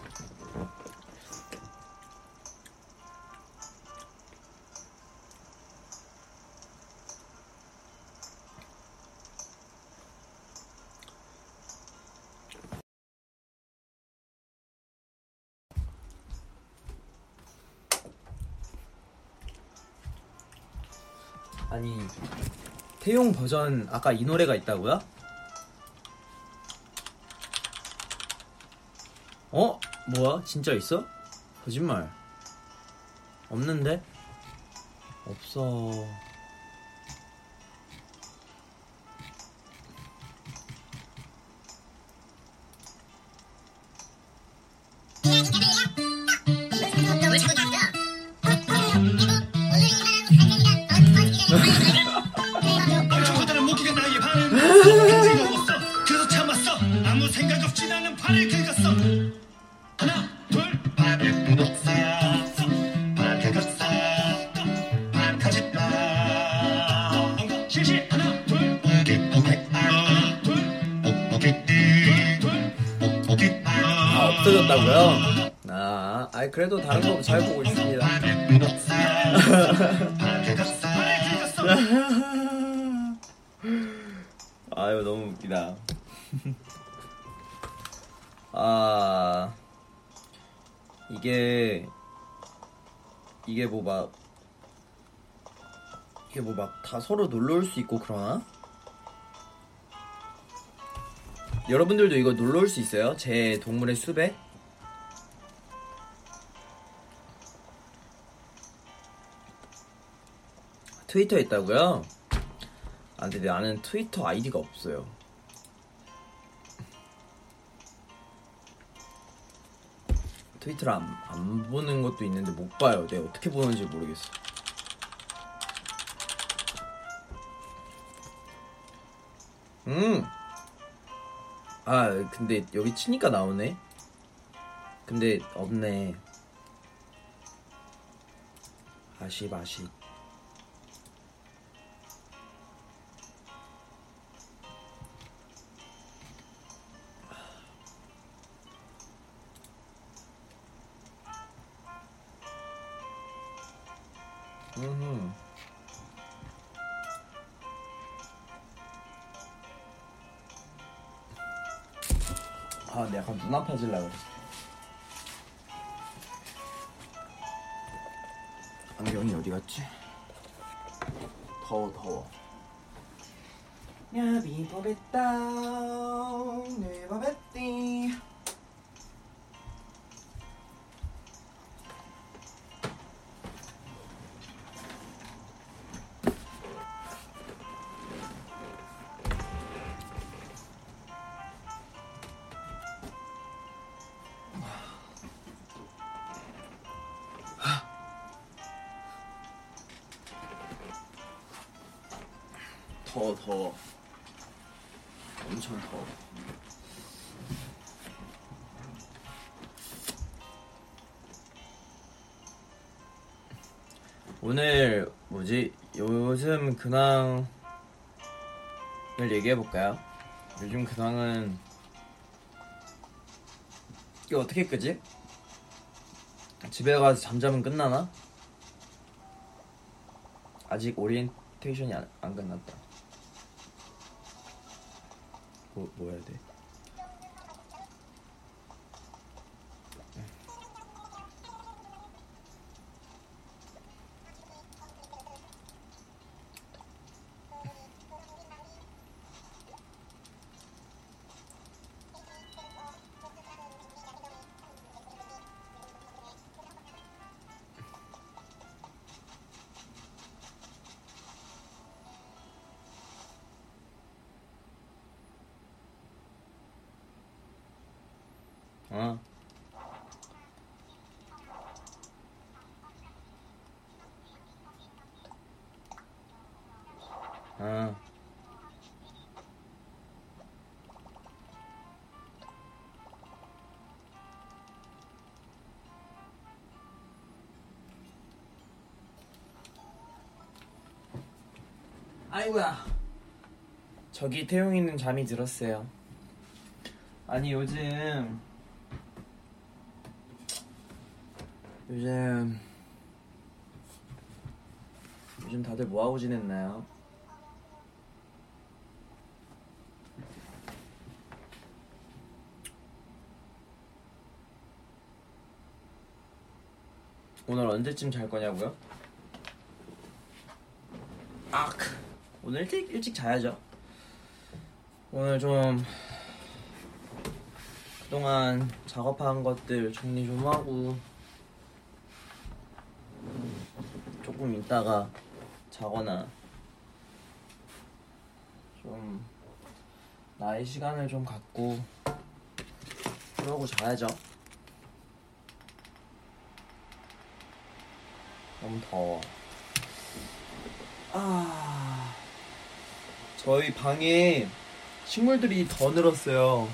태용 버전 아까 이 노래가 있다고요? 어? 뭐야? 진짜 있어? 거짓말 없는데? 없어 다 서로 놀러 올 수 있고 그러나? 여러분들도 이거 놀러 올 수 있어요? 제 동물의 숲에? 트위터 있다고요? 아 근데 나는 트위터 아이디가 없어요. 트위터를 안, 안 보는 것도 있는데 못 봐요. 내가 어떻게 보는지 모르겠어. 음. 아 근데 여기 치니까 나오네. 근데 없네. 아쉽 아쉽. 음. 아, 내가 눈 아파질라 그래. 안경이 어디 갔지? 더워, 더워. 야비 버베따 네 버베띠 근황을 얘기해 볼까요? 요즘 근황은 이거 어떻게 끄지? 집에 가서 잠자면 끝나나? 아직 오리엔테이션이 안, 안 끝났다. 뭐, 뭐 해야 돼? 아이고야. 저기 태용이는 잠이 들었어요. 아니 요즘 요즘 요즘 다들 뭐 하고 지냈나요? 오늘 언제쯤 잘 거냐고요? 아, 오늘 일찍 일찍 자야죠. 오늘 좀 그동안 작업한 것들 정리 좀 하고 조금 있다가 자거나 좀 나의 시간을 좀 갖고 그러고 자야죠. 너무 더워. 아, 저희 방에 식물들이 더 늘었어요.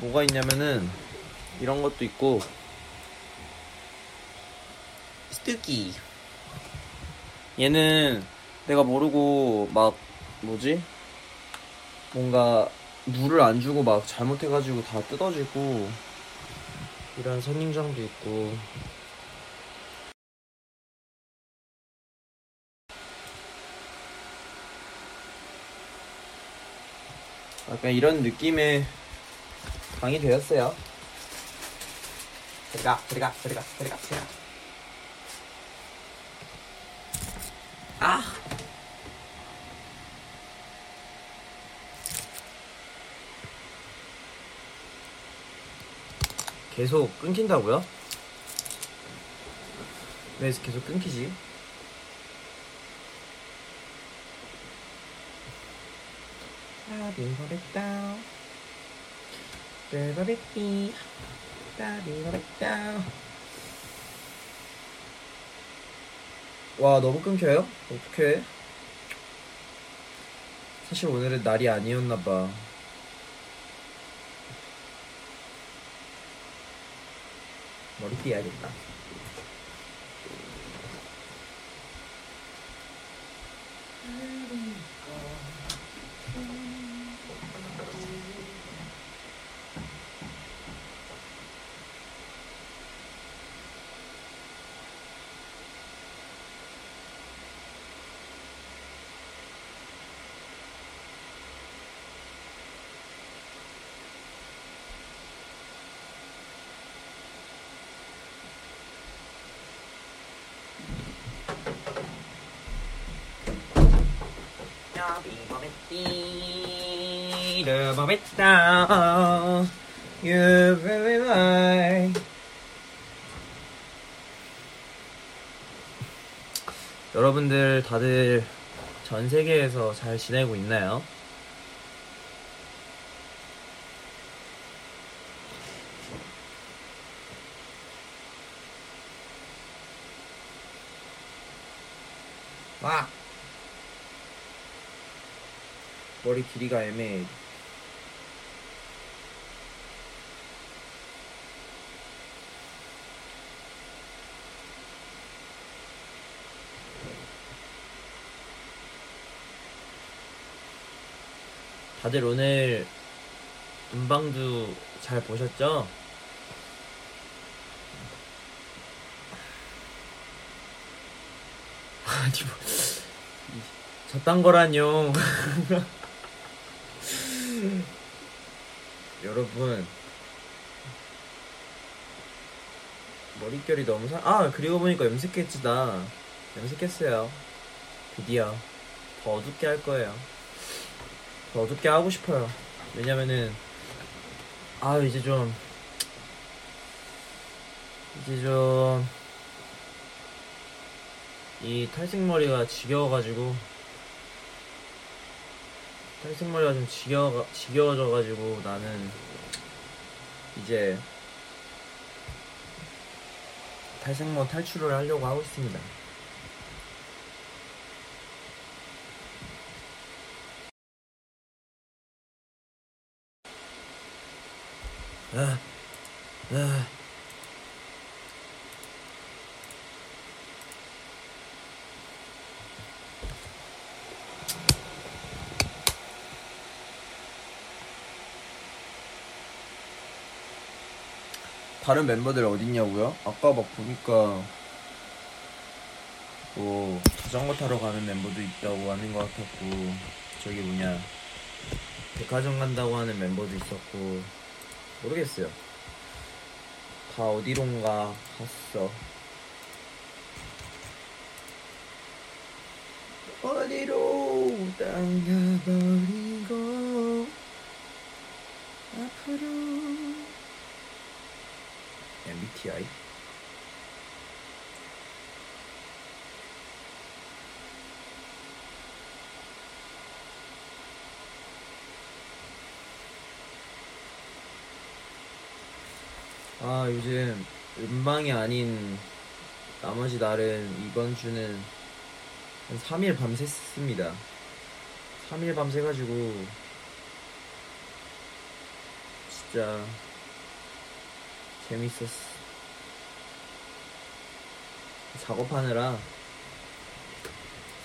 뭐가 있냐면은 이런 것도 있고 스투키. 얘는 내가 모르고 막 뭐지? 뭔가 물을 안 주고 막 잘못해가지고 다 뜯어지고 이런 선인장도 있고 약간 이런 느낌의 방이 되었어요. 들어가, 들어가, 들어가, 들어가, 들어가. 아! 계속 끊긴다고요? 왜 계속 끊기지? 따비버렸다. 따비버렸디 따비버렸다. 와 너무 끊겨요? 어떡해? 사실 오늘은 날이 아니었나봐. 해야겠다 따비버렸다 You very right 여러분들 다들 전 세계에서 잘 지내고 있나요? 와! 머리 길이가 애매해. 다들 오늘 음방도 잘 보셨죠? 아니 뭐 이- 저딴 거라뇨. <laughs> 여러분. 머릿결이 너무 사... 아 그리고 보니까 염색했지 나 염색했어요. 드디어. 더 어둡게 할 거예요 더 어둡게 하고 싶어요 왜냐면은 아 이제 좀 이제 좀 이 탈색머리가 지겨워가지고 탈색머리가 좀 지겨워 지겨워져가지고 나는 이제 탈색모 탈출을 하려고 하고 있습니다. 아, 아. 다른 멤버들 어딨냐고요? 아까 막 보니까 뭐 자전거 타러 가는 멤버도 있다고 하는 것 같았고 저기 뭐냐 백화점 간다고 하는 멤버도 있었고 모르겠어요. 다 어디론가 갔어. 어디로 떠나버리고 앞으로 MBTI 아 요즘 음방이 아닌 나머지 날은 이번 주는 한 3일 밤샜습니다. 3일 밤새가지고 진짜 재밌었어 작업하느라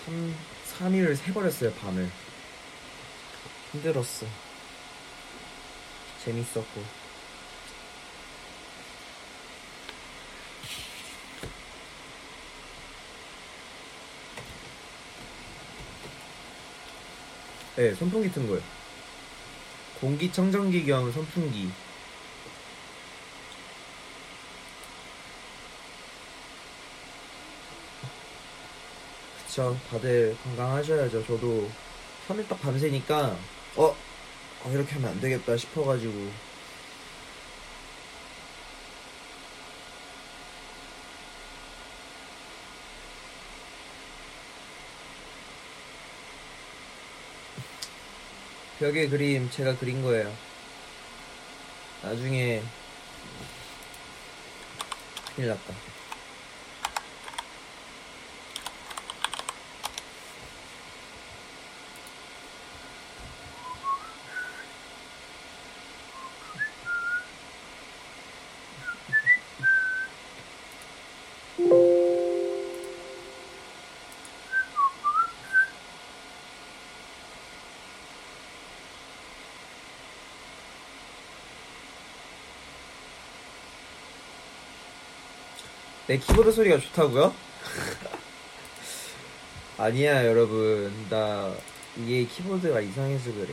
3, 3일을 새버렸어요 밤을. 힘들었어. 재밌었고 네, 선풍기 튼 거예요. 공기청정기 겸 선풍기. 그쵸, 다들 건강하셔야죠. 저도 3일 딱 밤새니까, 어, 어, 이렇게 하면 안 되겠다 싶어가지고. 벽에 그림 제가 그린 거예요. 나중에 큰일 났다. 내 키보드 소리가 좋다고요? <laughs> 아니야 여러분. 나 이게 키보드가 이상해서 그래.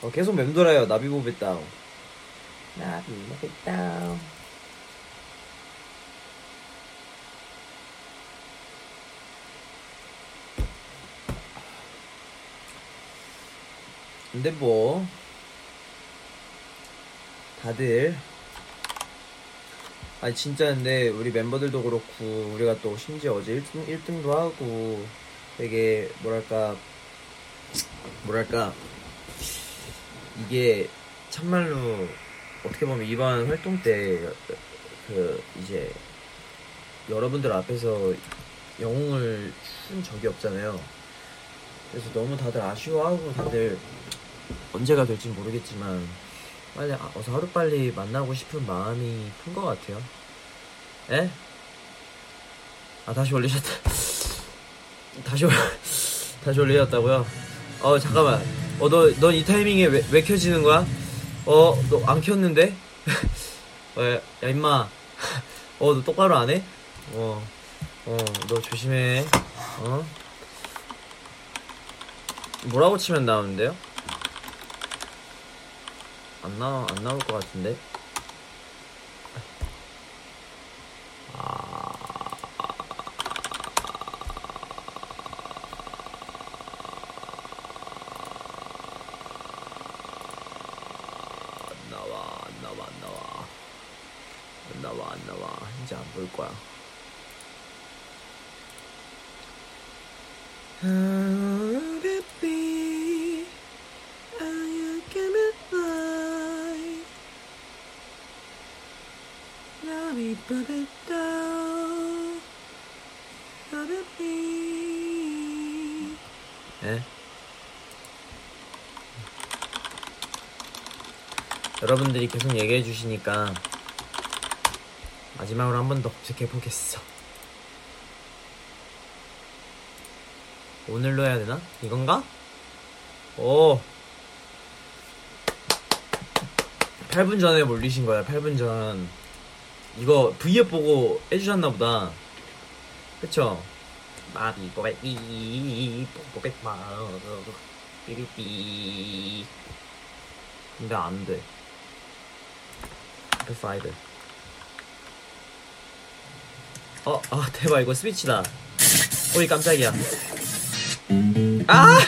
어, 계속 맴돌아요. 나비보베 다운. 나비보베 다운 근데 뭐 다들 아니 진짜 근데 우리 멤버들도 그렇고 우리가 또 심지어 어제 1등, 1등도 하고 되게 뭐랄까 뭐랄까 이게 참말로 어떻게 보면 이번 활동 때 그 이제 여러분들 앞에서 영웅을 춘 적이 없잖아요. 그래서 너무 다들 아쉬워하고 다들 언제가 될지 모르겠지만 빨리 아, 어서 하루 빨리 만나고 싶은 마음이 큰 것 같아요. 에? 아 다시 올리셨다. <laughs> 다시 올 <laughs> 다시 올리셨다고요? 어 잠깐만. 어너넌 이 타이밍에 왜, 왜 켜지는 거야? 어 너 안 켰는데? <laughs> 어, 야, 야 임마. 어 너 똑바로 안 해? 어. 어, 너 조심해. 어? 뭐라고 치면 나오는데요? 안 나, 안 나올 것 같은데? 아. 안 나와, 안 나와, 안 나와. 안 나와, 안 나와. 이제 안 볼 거야. How would it be? Are you coming by? Now we put it down. How would it be? 예? 여러분들이 계속 얘기해 주시니까 마지막으로 한 번 더 검색해 보겠어. 오늘로 해야 되나? 이건가? 오. 8분 전에 몰리신 거야, 8분 전. 이거 V앱 보고 해주셨나 보다. 그쵸? 마비 뽀백삐 뽀백마 삐삐삐 근데 안 돼. F5 어, 아 대박 이거 스위치다. 오이 깜짝이야. 아!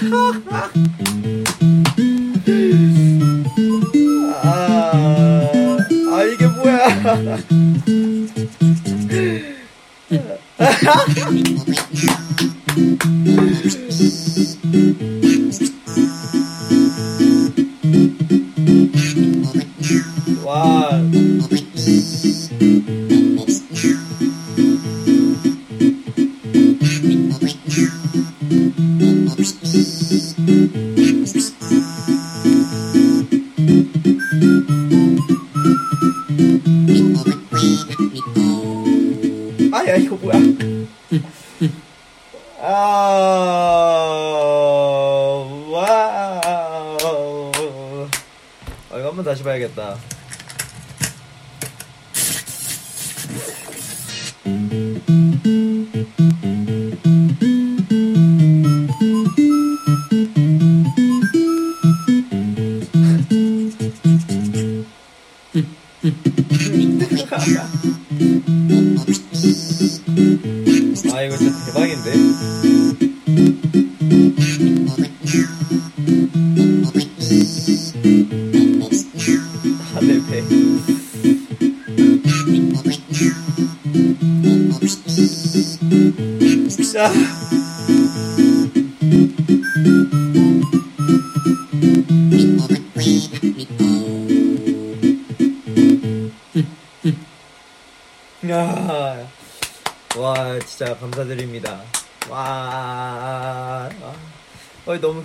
아, 아 이게 뭐야? <laughs>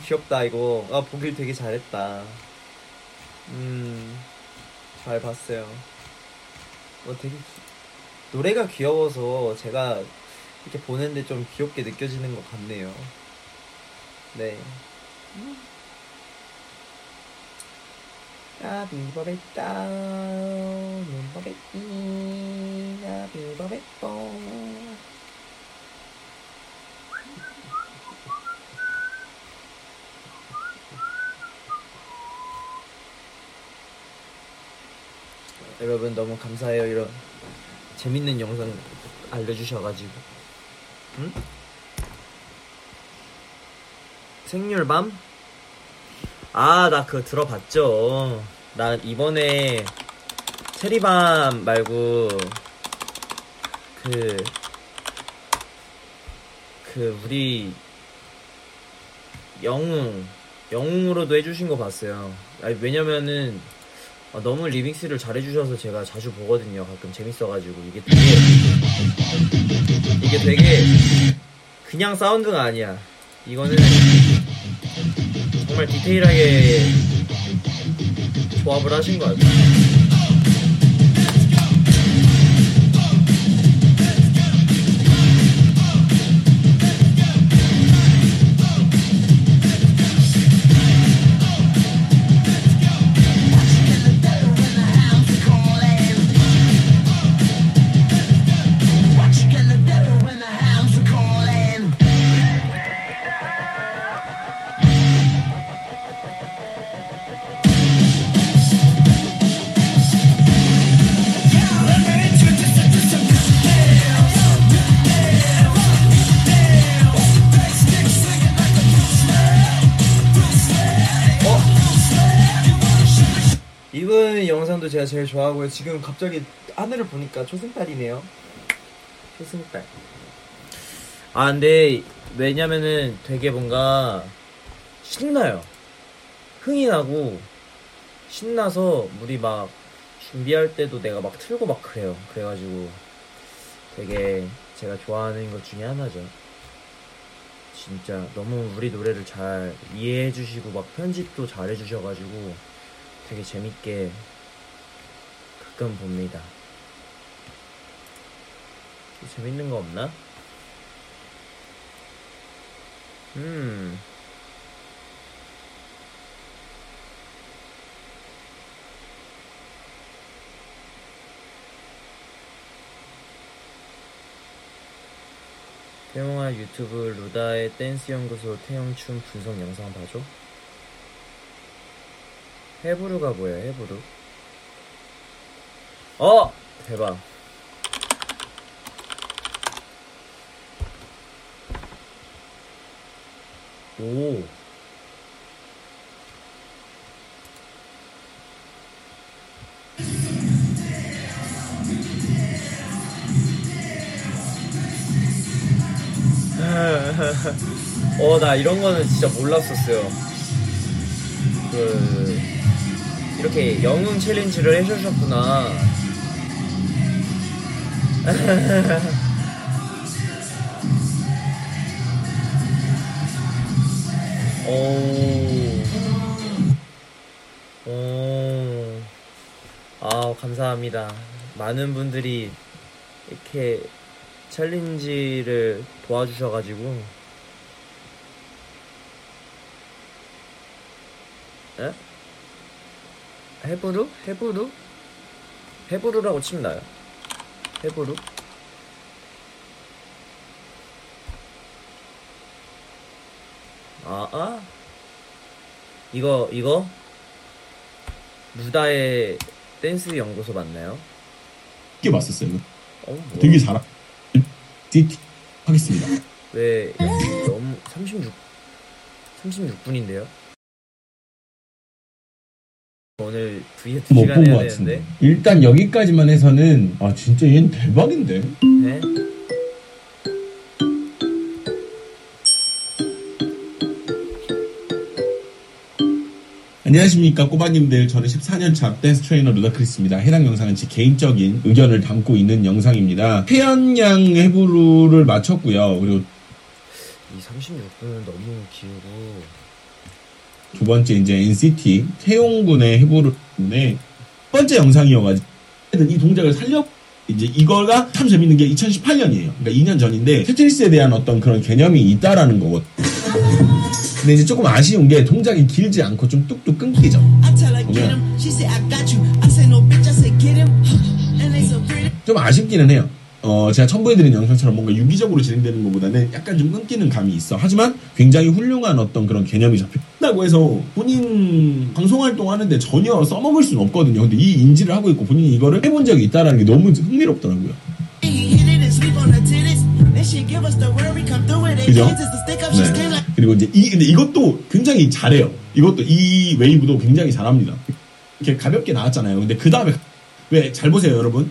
귀엽다, 이거. 아, 보길 되게 잘했다. 음, 잘 봤어요. 어, 되게, 귀- 노래가 귀여워서 제가 이렇게 보는데 좀 귀엽게 느껴지는 것 같네요. 네. 나비버베따 눈버베띠 나비버베뽀 여러분 너무 감사해요 이런 재밌는 영상 알려주셔가지고 응? 생률밤? 아, 나 그거 들어봤죠. 나 이번에 체리밤 말고 그, 그, 우리 영웅, 영웅으로도 해주신 거 봤어요. 아니, 왜냐면은 아, 너무 리믹스를 잘해주셔서 제가 자주 보거든요. 가끔 재밌어가지고. 이게 되게, 이게 되게 그냥 사운드가 아니야. 이거는 정말 디테일하게 조합을 하신 것 같아요. 제가 제일 좋아하고요. 지금 갑자기 하늘을 보니까 초승달이네요. 초승달. 아 근데 왜냐면은 되게 뭔가 신나요. 흥이 나고 신나서 우리 막 준비할 때도 내가 막 틀고 막 그래요. 그래가지고 되게 제가 좋아하는 것 중에 하나죠. 진짜 너무 우리 노래를 잘 이해해 주시고 막 편집도 잘 해주셔가지고 되게 재밌게 가끔 봅니다. 또 재밌는 거 없나? 음. 태용아 유튜브 루다의 댄스 연구소 태용춤 분석 영상 봐줘. 해부르가 뭐야 해부르? 어 대박. 오. <laughs> 어, 나 이런 거는 진짜 몰랐었어요. 그, 이렇게 영웅 챌린지를 해주셨구나. 오. 오. 아, 감사합니다. 많은 분들이 이렇게 챌린지를 도와주셔가지고. 에? 해부루? 해부루? 해부루라고 치면 나요. 해부루? 아, 아? 이거, 이거? 루다의 댄스 연구소 맞나요? 쉽게 봤었어요. 어, 뭐, 되게 잘하. 하겠습니다. 왜, 너무, 36, 36분인데요? 오늘 2못 시간 본것 해야 같은데. 되는데. 일단 여기까지만 해서는 아 진짜 얘는 대박인데. 네? 안녕하십니까 꼬바님들 저는 14년차 댄스 트레이너 루다크리스입니다 해당 영상은 제 개인적인 의견을 담고 있는 영상입니다 태연양 해부루를 마쳤고요 그리고 이 36분은 너무 길고. 두 번째 이제 NCT 태용군의 해부루인데 첫 번째 영상이어가지고 이 동작을 살려 이제 이거가 참 재밌는 게 2018년이에요. 그러니까 2년 전인데 테트리스에 대한 어떤 그런 개념이 있다라는 거거든요. 근데 이제 조금 아쉬운 게 동작이 길지 않고 좀 뚝뚝 끊기죠. 좀 아쉽기는 해요. 어, 제가 첨부해드린 영상처럼 뭔가 유기적으로 진행되는 것보다는 약간 좀 끊기는 감이 있어. 하지만 굉장히 훌륭한 어떤 그런 개념이 잡힌다고 해서 본인 방송 활동하는데 전혀 써먹을 수는 없거든요. 근데 이 인지를 하고 있고 본인이 이거를 해본 적이 있다라는 게 너무 흥미롭더라고요. 그죠? 네. 그리고 이제 이 근데 이것도 굉장히 잘해요. 이것도 이 웨이브도 굉장히 잘합니다. 이렇게 가볍게 나왔잖아요. 근데 그 다음에 왜 잘 보세요, 여러분.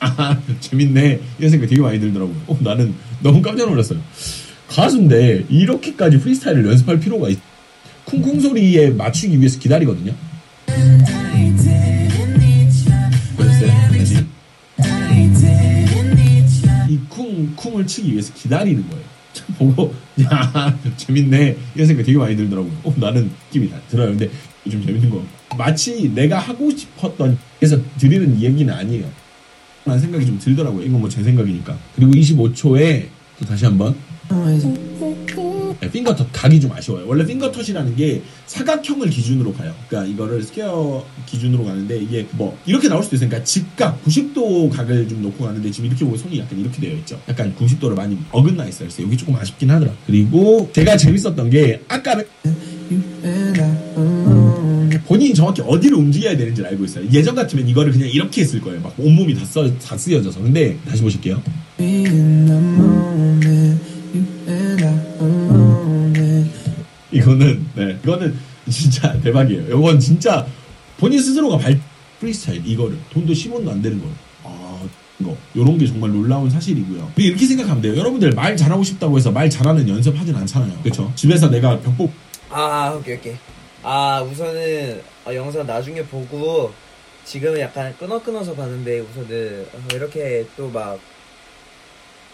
아 <laughs> 재밌네 이런 생각 되게 많이 들더라고요. 어, 나는 너무 깜짝 놀랐어요. 가수인데 이렇게까지 프리스타일을 연습할 필요가 있. 쿵쿵 소리에 맞추기 위해서 기다리거든요. 이 쿵, 쿵을 치기 위해서 기다리는 거예요. 보고, <laughs> 야, 재밌네. 이런 생각 되게 많이 들더라고요. 어, 나는 느낌이 다 들어요. 근데 좀 재밌는 거. 마치 내가 하고 싶었던, 그래서 드리는 얘기는 아니에요. 라는 생각이 좀 들더라고요. 이건 뭐 제 생각이니까. 그리고 25초에 또 다시 한번. 네, finger tut 각이 좀 아쉬워요. 원래 finger tut이라는 게 사각형을 기준으로 가요. 그러니까 이거를 square 기준으로 가는데 이게 뭐 이렇게 나올 수도 있어요. 그러니까 직각 90도 각을 좀 놓고 가는데 지금 이렇게 보면 손이 약간 이렇게 되어 있죠. 약간 90도를 많이 어긋나 있어요. 그래서 여기 조금 아쉽긴 하더라. 그리고 제가 재밌었던 게 아까는 본인이 정확히 어디를 움직여야 되는지 를 알고 있어요. 예전 같으면 이거를 그냥 이렇게 했을 거예요. 막 온몸이 다, 써, 다 쓰여져서. 근데 다시 보실게요. 이거는 네 이거는 진짜 <laughs> 대박이에요. 이건 진짜 본인 스스로가 발 프리스타일 이거를 돈도 10원도 안 되는 걸. 아 이거 요런 게 정말 놀라운 사실이고요. 이렇게 생각하면 돼요. 여러분들 말 잘하고 싶다고 해서 말 잘하는 연습하진 않잖아요. 그렇죠? 집에서 내가 벽보 아 오케이 오케이 아 우선은 어, 영상 나중에 보고 지금은 약간 끊어 끊어서 봤는데 우선은 어, 이렇게 또 막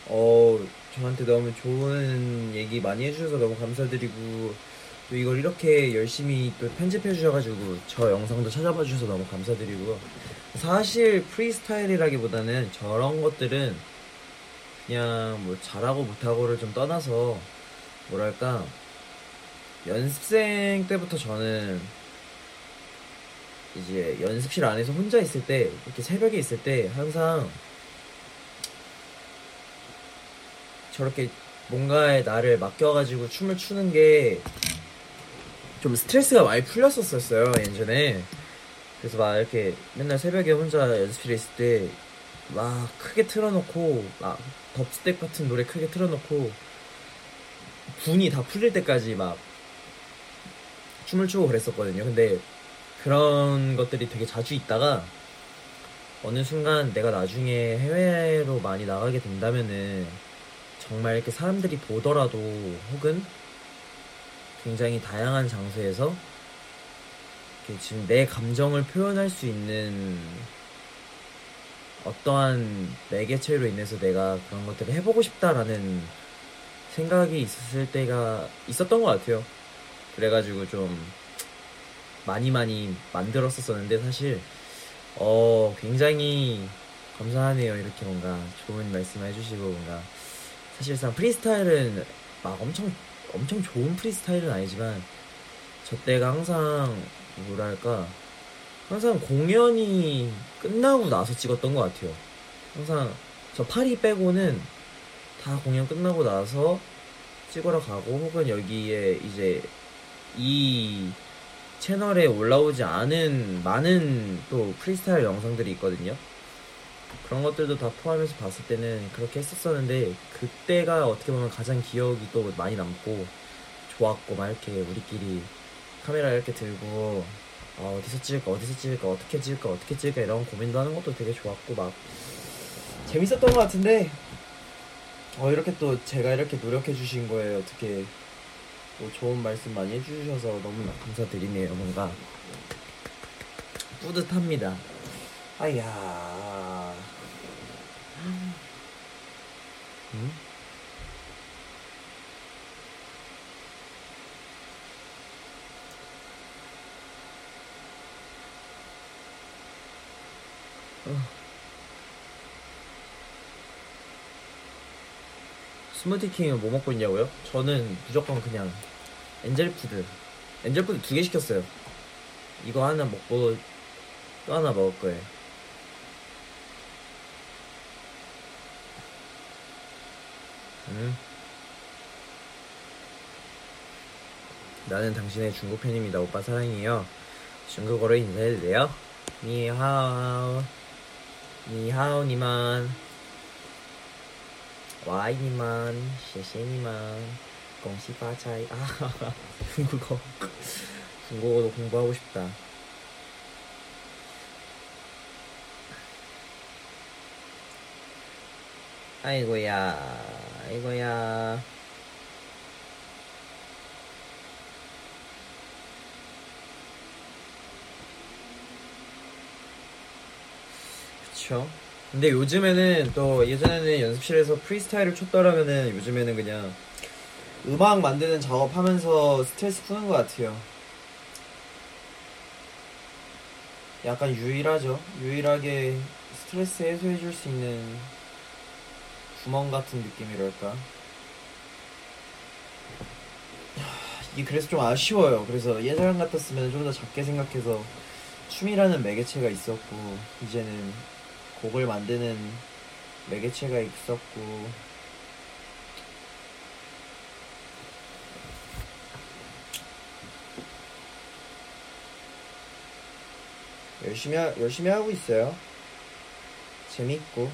어, 저한테 너무 좋은 얘기 많이 해주셔서 너무 감사드리고 또 이걸 이렇게 열심히 또 편집해 주셔가지고 저 영상도 찾아봐 주셔서 너무 감사드리고 사실 프리스타일이라기보다는 저런 것들은 그냥 뭐 잘하고 못하고를 좀 떠나서 뭐랄까 연습생 때부터 저는 이제 연습실 안에서 혼자 있을 때 이렇게 새벽에 있을 때 항상 저렇게 뭔가에 나를 맡겨가지고 춤을 추는 게 좀 스트레스가 많이 풀렸었어요 예전에. 그래서 막 이렇게 맨날 새벽에 혼자 연습실에 있을 때 막 크게 틀어놓고 막 덥스텝 같은 노래 크게 틀어놓고 분이 다 풀릴 때까지 막 춤을 추고 그랬었거든요. 근데 그런 것들이 되게 자주 있다가 어느 순간 내가 나중에 해외로 많이 나가게 된다면은 정말 이렇게 사람들이 보더라도 혹은 굉장히 다양한 장소에서 지금 내 감정을 표현할 수 있는 어떠한 매개체로 인해서 내가 그런 것들을 해보고 싶다라는 생각이 있었을 때가 있었던 것 같아요. 그래가지고 좀 많이 많이 만들었었었는데 사실 어 굉장히 감사하네요. 이렇게 뭔가 좋은 말씀 해주시고 뭔가 사실상 프리스타일은 막 엄청 엄청 좋은 프리스타일은 아니지만 저 때가 항상 뭐랄까 항상 공연이 끝나고 나서 찍었던 것 같아요. 항상 저 파리 빼고는 다 공연 끝나고 나서 찍으러 가고 혹은 여기에 이제 이 채널에 올라오지 않은 많은 또 프리스타일 영상들이 있거든요. 그런 것들도 다 포함해서 봤을 때는 그렇게 했었었는데 그때가 어떻게 보면 가장 기억이 또 많이 남고 좋았고 막 이렇게 우리끼리 카메라 이렇게 들고 어, 어디서 찍을까 어디서 찍을까 어떻게 찍을까 어떻게 찍을까 이런 고민도 하는 것도 되게 좋았고 막 재밌었던 것 같은데 어 이렇게 또 제가 이렇게 노력해 주신 거에 어떻게 또 좋은 말씀 많이 해주셔서 너무 감사드리네요 뭔가. 뿌듯합니다. 아야. 음? 스무디킹은 뭐 먹고 있냐고요? 저는 무조건 그냥 엔젤푸드. 엔젤푸드 두 개 시켰어요. 이거 하나 먹고 또 하나 먹을 거예요. 음. 나는 당신의 중국 팬입니다. 오빠 사랑해요. 중국어로 인사해도 돼요? 니하오. 니하오 니만 와이니만, 셰셰니만, 공시파차이. 아, <laughs> 중국어. 중국어도 공부하고 싶다. 아이고야, 아이고야. 그쵸? 근데 요즘에는 또 예전에는 연습실에서 프리스타일을 췄더라면은 요즘에는 그냥 음악 만드는 작업하면서 스트레스 푸는 것 같아요. 약간 유일하죠. 유일하게 스트레스 해소해줄 수 있는 구멍 같은 느낌이랄까. 하, 이게 그래서 좀 아쉬워요. 그래서 예전 같았으면 좀 더 작게 생각해서 춤이라는 매개체가 있었고 이제는 곡을 만드는 매개체가 있었고 열심히 하, 열심히 하고 있어요. 재밌고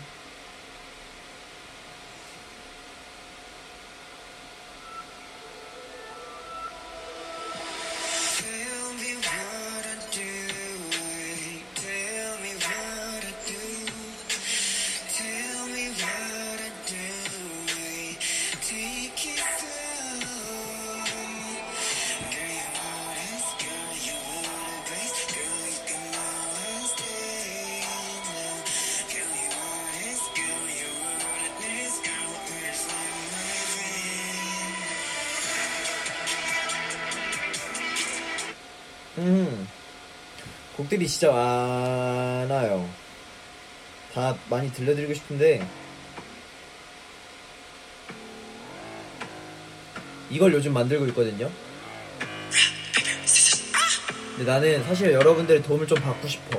진짜 많아요. 다 많이 들려드리고 싶은데 이걸 요즘 만들고 있거든요. 근데 나는 사실 여러분들의 도움을 좀 받고 싶어.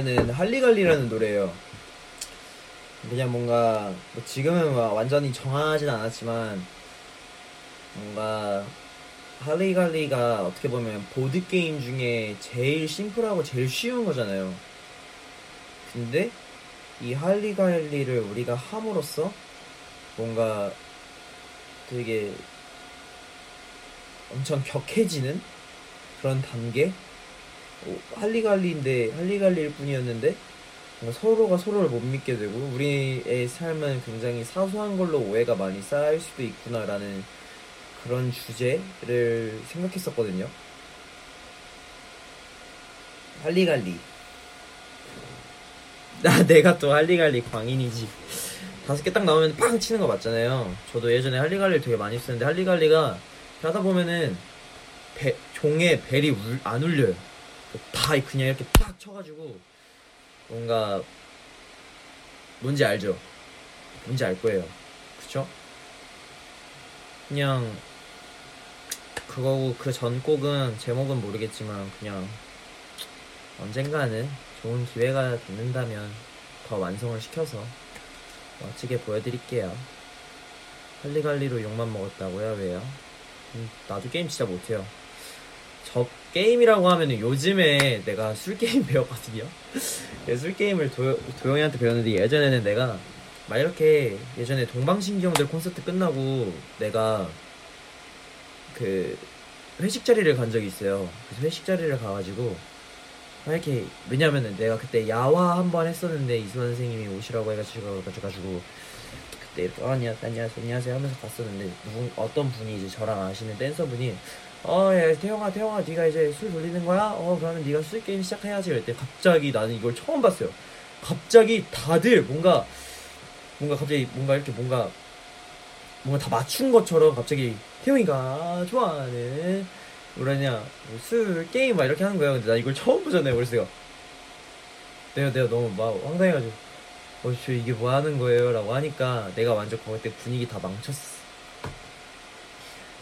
이 노래는 할리갈리라는 노래예요. 그냥 뭔가 뭐 지금은 막 완전히 정하진 않았지만 뭔가 할리갈리가 어떻게 보면 보드 게임 중에 제일 심플하고 제일 쉬운 거잖아요. 근데 이 할리갈리를 우리가 함으로써 뭔가 되게 엄청 격해지는 그런 단계 어, 할리갈리인데 할리갈리일 뿐이었는데 서로가 서로를 못 믿게 되고 우리의 삶은 굉장히 사소한 걸로 오해가 많이 쌓일 수도 있구나라는 그런 주제를 생각했었거든요. 할리갈리. 나 내가 또 할리갈리 광인이지. 다섯 개 딱 나오면 빵 치는 거 맞잖아요. 저도 예전에 할리갈리를 되게 많이 쓰는데 할리갈리가 하다 보면은 배- 종에 벨이 울- 안 울려요. 다 그냥 이렇게 팍 쳐가지고 뭔가 뭔지 알죠? 뭔지 알 거예요. 그쵸? 그냥 그거고 그 전 곡은 제목은 모르겠지만 그냥 언젠가는 좋은 기회가 된다면 더 완성을 시켜서 멋지게 보여드릴게요. 할리갈리로 욕만 먹었다고요? 왜요? 음, 나도 게임 진짜 못해요. 저 게임이라고 하면 요즘에 내가 술 게임 <laughs> 배웠거든요. 술 게임을 도, 도영이한테 배웠는데 예전에는 내가 막 이렇게 예전에 동방신기형들 콘서트 끝나고 내가 그 회식 자리를 간 적이 있어요. 그래서 회식 자리를 가가지고 막 이렇게 왜냐면은 내가 그때 야화 한 번 했었는데 이수원 선생님이 오시라고 해가지고 가지고 그때 이렇게 어, 안녕 안녕하세요 안녕하세요 하면서 갔었는데 누군 어떤 분이 이제 저랑 아시는 댄서분이 어, 야, 태영아, 태영아, 네가 이제 술 돌리는 거야? 어, 그러면 네가 술 게임 시작해야지. 그랬더니 갑자기 나는 이걸 처음 봤어요. 갑자기 다들 뭔가 뭔가 갑자기 뭔가 이렇게 뭔가 뭔가 다 맞춘 것처럼 갑자기 태영이가 좋아하는 뭐라냐 술 게임 막 이렇게 하는 거야. 근데 나 이걸 처음 보잖아요. 그래서 내가 내가 너무 막 황당해가지고 어, 저 이게 뭐 하는 거예요?라고 하니까 내가 완전 그때 분위기 다 망쳤어.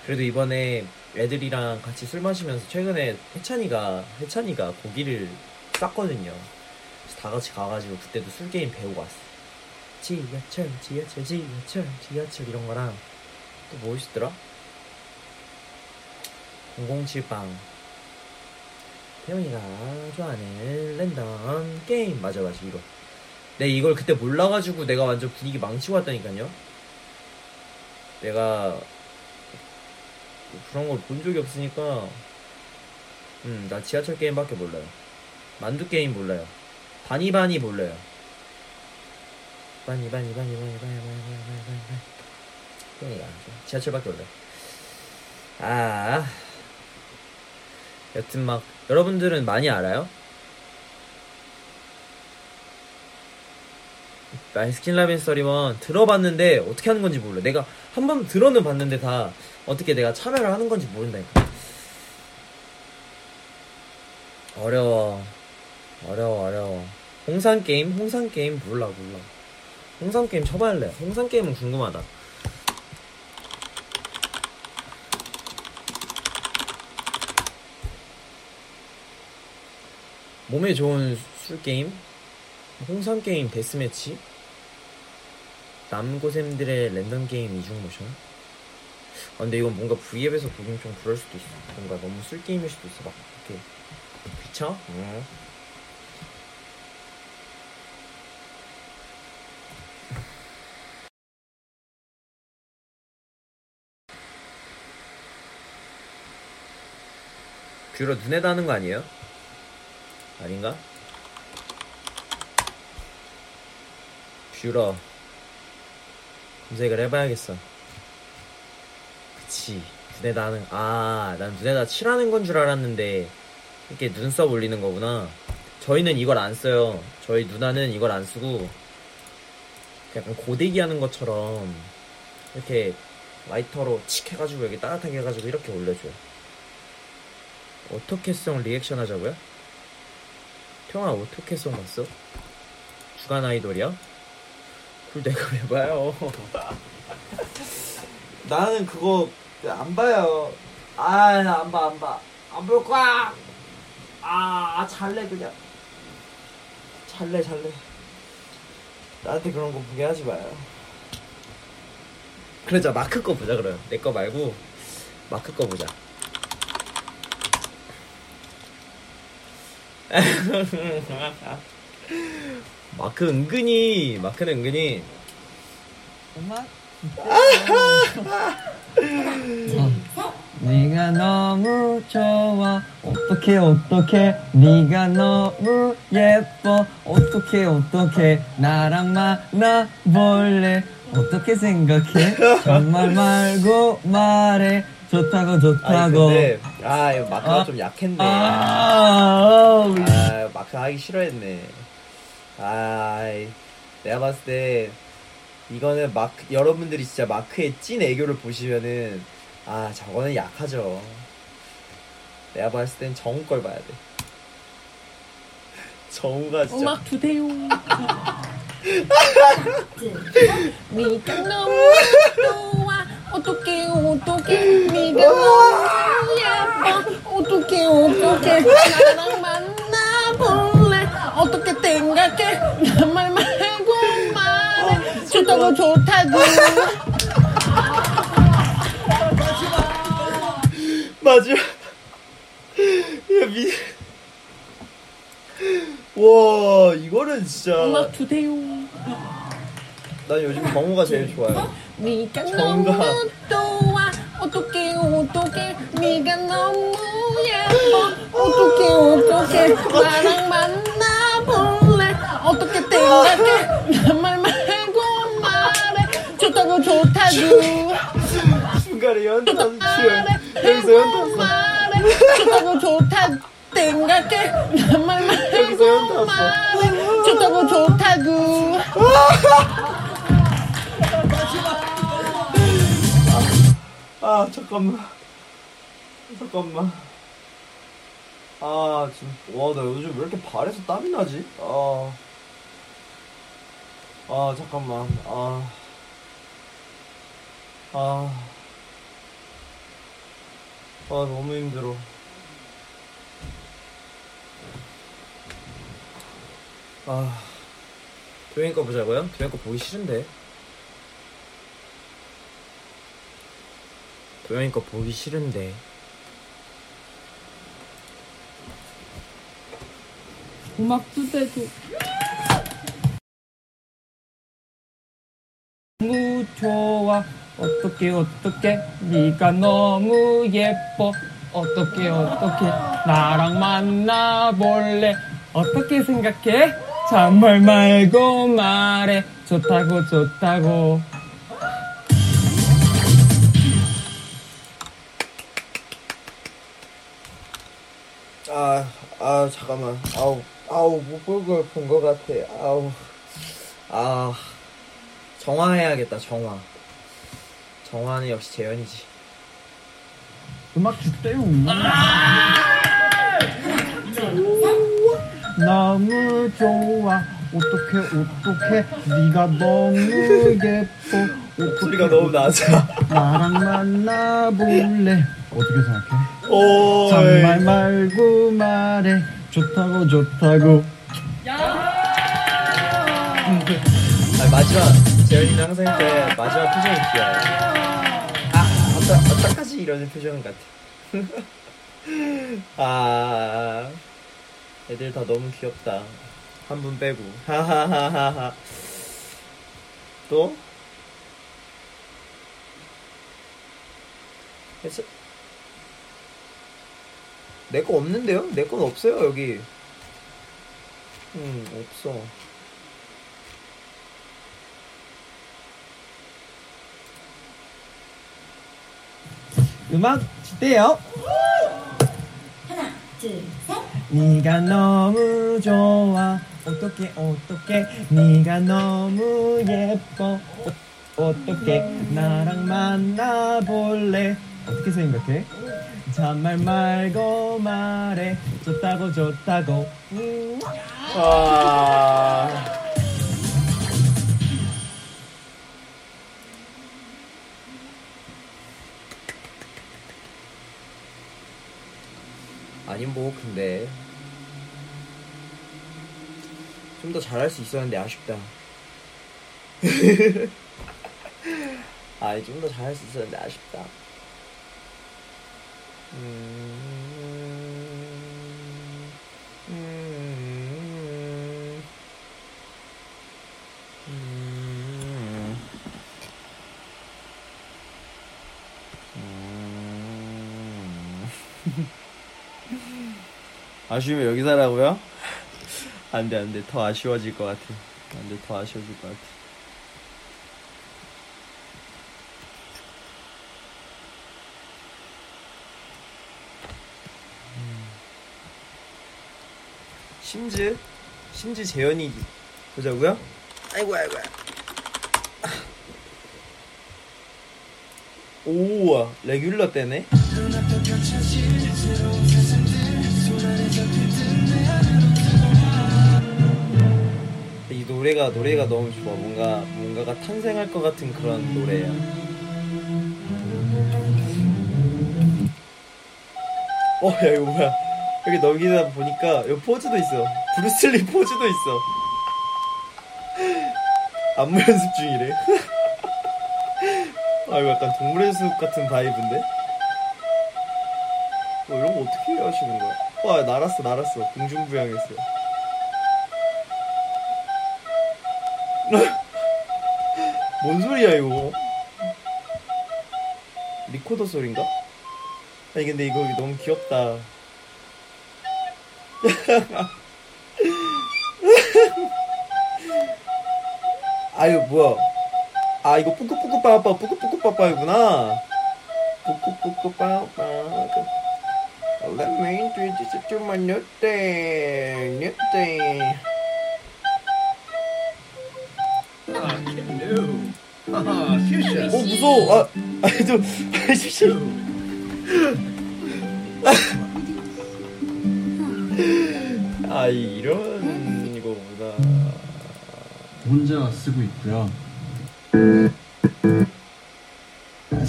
그래도 이번에 애들이랑 같이 술 마시면서 최근에 해찬이가 해찬이가 고기를 쌌거든요. 다 같이 가가지고 그때도 술 게임 배우고 왔어. 지하철, 지하철, 지하철, 지하철 이런 거랑 또 뭐 있었더라? 007빵. 태영이가 좋아하는 랜덤 게임 맞아 맞아 이거. 내 이걸 그때 몰라가지고 내가 완전 분위기 망치고 왔다니까요. 내가 그런 걸 본 적이 없으니까 음 나 지하철 게임밖에 몰라요. 만두 게임 몰라요. 바니바니 몰라요. 바니 바니 바니 바니 바니 바니 바니 바니 바니 바니. 그러니까 지하철밖에 몰라요. 아 여튼 막 여러분들은 많이 알아요? 나 배스킨라빈스 thirty one 들어봤는데 어떻게 하는 건지 몰라. 내가 한 번 들어는 봤는데 다 어떻게 내가 참여를 하는 건지 모른다니까. 어려워. 어려워, 어려워. 홍삼 게임? 홍삼 게임 몰라, 몰라. 홍삼 게임 쳐봐야래. 홍삼 게임은 궁금하다. 몸에 좋은 술 게임? 홍삼 게임 death match? 남고생들의 랜덤 게임 이중 모션? 아, 근데 이건 뭔가 V앱에서 보긴 좀 그럴 수도 있어. 뭔가 너무 술 게임일 수도 있어. 막 이렇게 귀찮아? 응. 뷰러 눈에다 하는 거 아니에요? 아닌가? 뷰러 검색을 해봐야겠어. 그치. 눈에다 하는 아 난 눈에다 칠하는 건 줄 알았는데 이렇게 눈썹 올리는 거구나 저희는 이걸 안 써요 저희 누나는 이걸 안 쓰고 약간 고데기 하는 것처럼 이렇게 라이터로 칙 해가지고 여기 따뜻하게 해가지고 이렇게 올려줘요 어떻게송 리액션 하자고요? 태영아 어떻게송 봤어? 주간 아이돌이야? 그걸 내가 왜 봐요 <laughs> 나는 그거 안 봐요. 아, 나 안 봐, 안 봐. 안 볼 거야. 아, 잘래 그냥. 잘래, 잘래. 나한테 그런 거 보게 하지 마요. 그러자 마크 거 보자 그래요. 내 거 말고 마크 거 보자. <laughs> 마크 은근히 마크는 은근히. 네가 너무 좋아. 어떻게 어떻게 네가 너무 예뻐. 어떻게 어떻게 나랑 만나 볼래? 어떻게 생각해? 정말 말고 말해. 좋다고 아니 좋다고. 근데 아 이거 마크가 아. 좀 약했네. 아, 아, 마크 하기 싫어했네. 아, 내가 봤을 때 이거는 마크 여러분들이 진짜 마크의 찐 애교를 보시면은 아 저거는 약하죠. 내가 봤을 땐 정우 걸 봐야 돼. <laughs> 정우가 진짜. 음악 주세요. 네가 너무 좋아. 어떻게 어떻게. 네가 너무 예뻐 어떻게 어떻게. 나랑 만나볼래 어떻게 생각해? 나말 말고 말해 좋다고 좋다고. 맞아. 야 미. 와 이거는 진짜. 음악 주세요. 난 요즘 정우가 제일 좋아요. 네가. 너무 좋아 어떻게 어떻게. 네가 너무 예뻐. 어떻게 어떻게. 나랑 어떻게 생각해 나말 말고 말해. 좋다고 좋다고. 순간에 연탄 말해. 여기서 연탄 말해. 좋다고 좋다 생각해. 나말 여기서 말고 연탄 말해. 좋다고 좋다고. 아 잠깐만. 잠깐만. 아 지금 와나 요즘 왜 이렇게 발에서 땀이 나지? 아, 아 잠깐만. 아, 아, 아 너무 힘들어. 아. 도현이 거 보자고요? 도현이 거 보기 싫은데. 도현이 거 보기 싫은데. 음악 주세요 너무 좋아 어떻게 어떻게? 네가 너무 예뻐. 어떻게 어떻게? 나랑 만나볼래? 어떻게 생각해? 정말 말고 말해. 좋다고 좋다고. 아, 아, 잠깐만. 아우, 아우, 못 볼 걸 본 것 같아. 아우, 아, 정화 해야겠다, 정화. 정화는 역시 재현이지. 음악 주세요 너무 좋아. 어떻게 어떻게 네가 너무 예뻐. 어떻게 소리가 너무 낮아. 나랑 만나볼래. 어떻게 생각해? 오, 정말 말고 말해. 좋다고 좋다고. 아, 마지막, 재현이는 항상 이렇게 마지막 표정이 귀여워. 아, 어떠, 어떡하지? 이러는 표정 같아. <laughs> 아, 애들 다 너무 귀엽다. 한 분 빼고. 하하하하하. <laughs> 또? 내 거 없는데요? 내 건 없어요 여기. 음 없어. 음악 주대요. 하나, 둘, 셋. 네가 너무 좋아 어떻게 어떻게 네가 너무 예뻐 어떻게 나랑 만나볼래 어떻게 생각해? 잔말 말고 말해 좋다고 좋다고 음. 뭐 근데 좀 더 잘할 수 있었는데 아쉽다. 아니 좀더 잘할 수 있었는데 아쉽다. 음, 음, 음, 음. 아쉬우면 여기서 하라고요? 안돼 안돼 더 아쉬워질 것 같아 안돼 더 아쉬워질 것 같아 음. 심즈 심즈 재현이 보자고요? 아이고 아이고 오 레귤러 때네 노래가 노래가 너무 좋아. 뭔가 뭔가가 탄생할 것 같은 그런 노래야. 어, 야 이거 뭐야? 여기 넘기다 보니까 여기 포즈도 있어. 브루슬리 포즈도 있어. <laughs> 안무 연습 중이래. <laughs> 아 이거 약간 동물의 숲 같은 바이브인데? 어, 이런 거 어떻게 하시는 거야? 와 날았어 날았어 공중부양했어. 뭔 소리야 이거? 리코더 소린가? 아니 근데 이거 너무 귀엽다. <laughs> 아유 뭐야? 아 이거 뿌꾸뿌꾸 빠빠 뿌꾸뿌꾸 빠빠이구나. 뿌꾸뿌꾸 빠빠. Let me introduce you to my new thing, new thing. 어 무서워. 아, 아니 좀, 아니 씨. 아 이런 이거구나. 혼자 쓰고 있고요.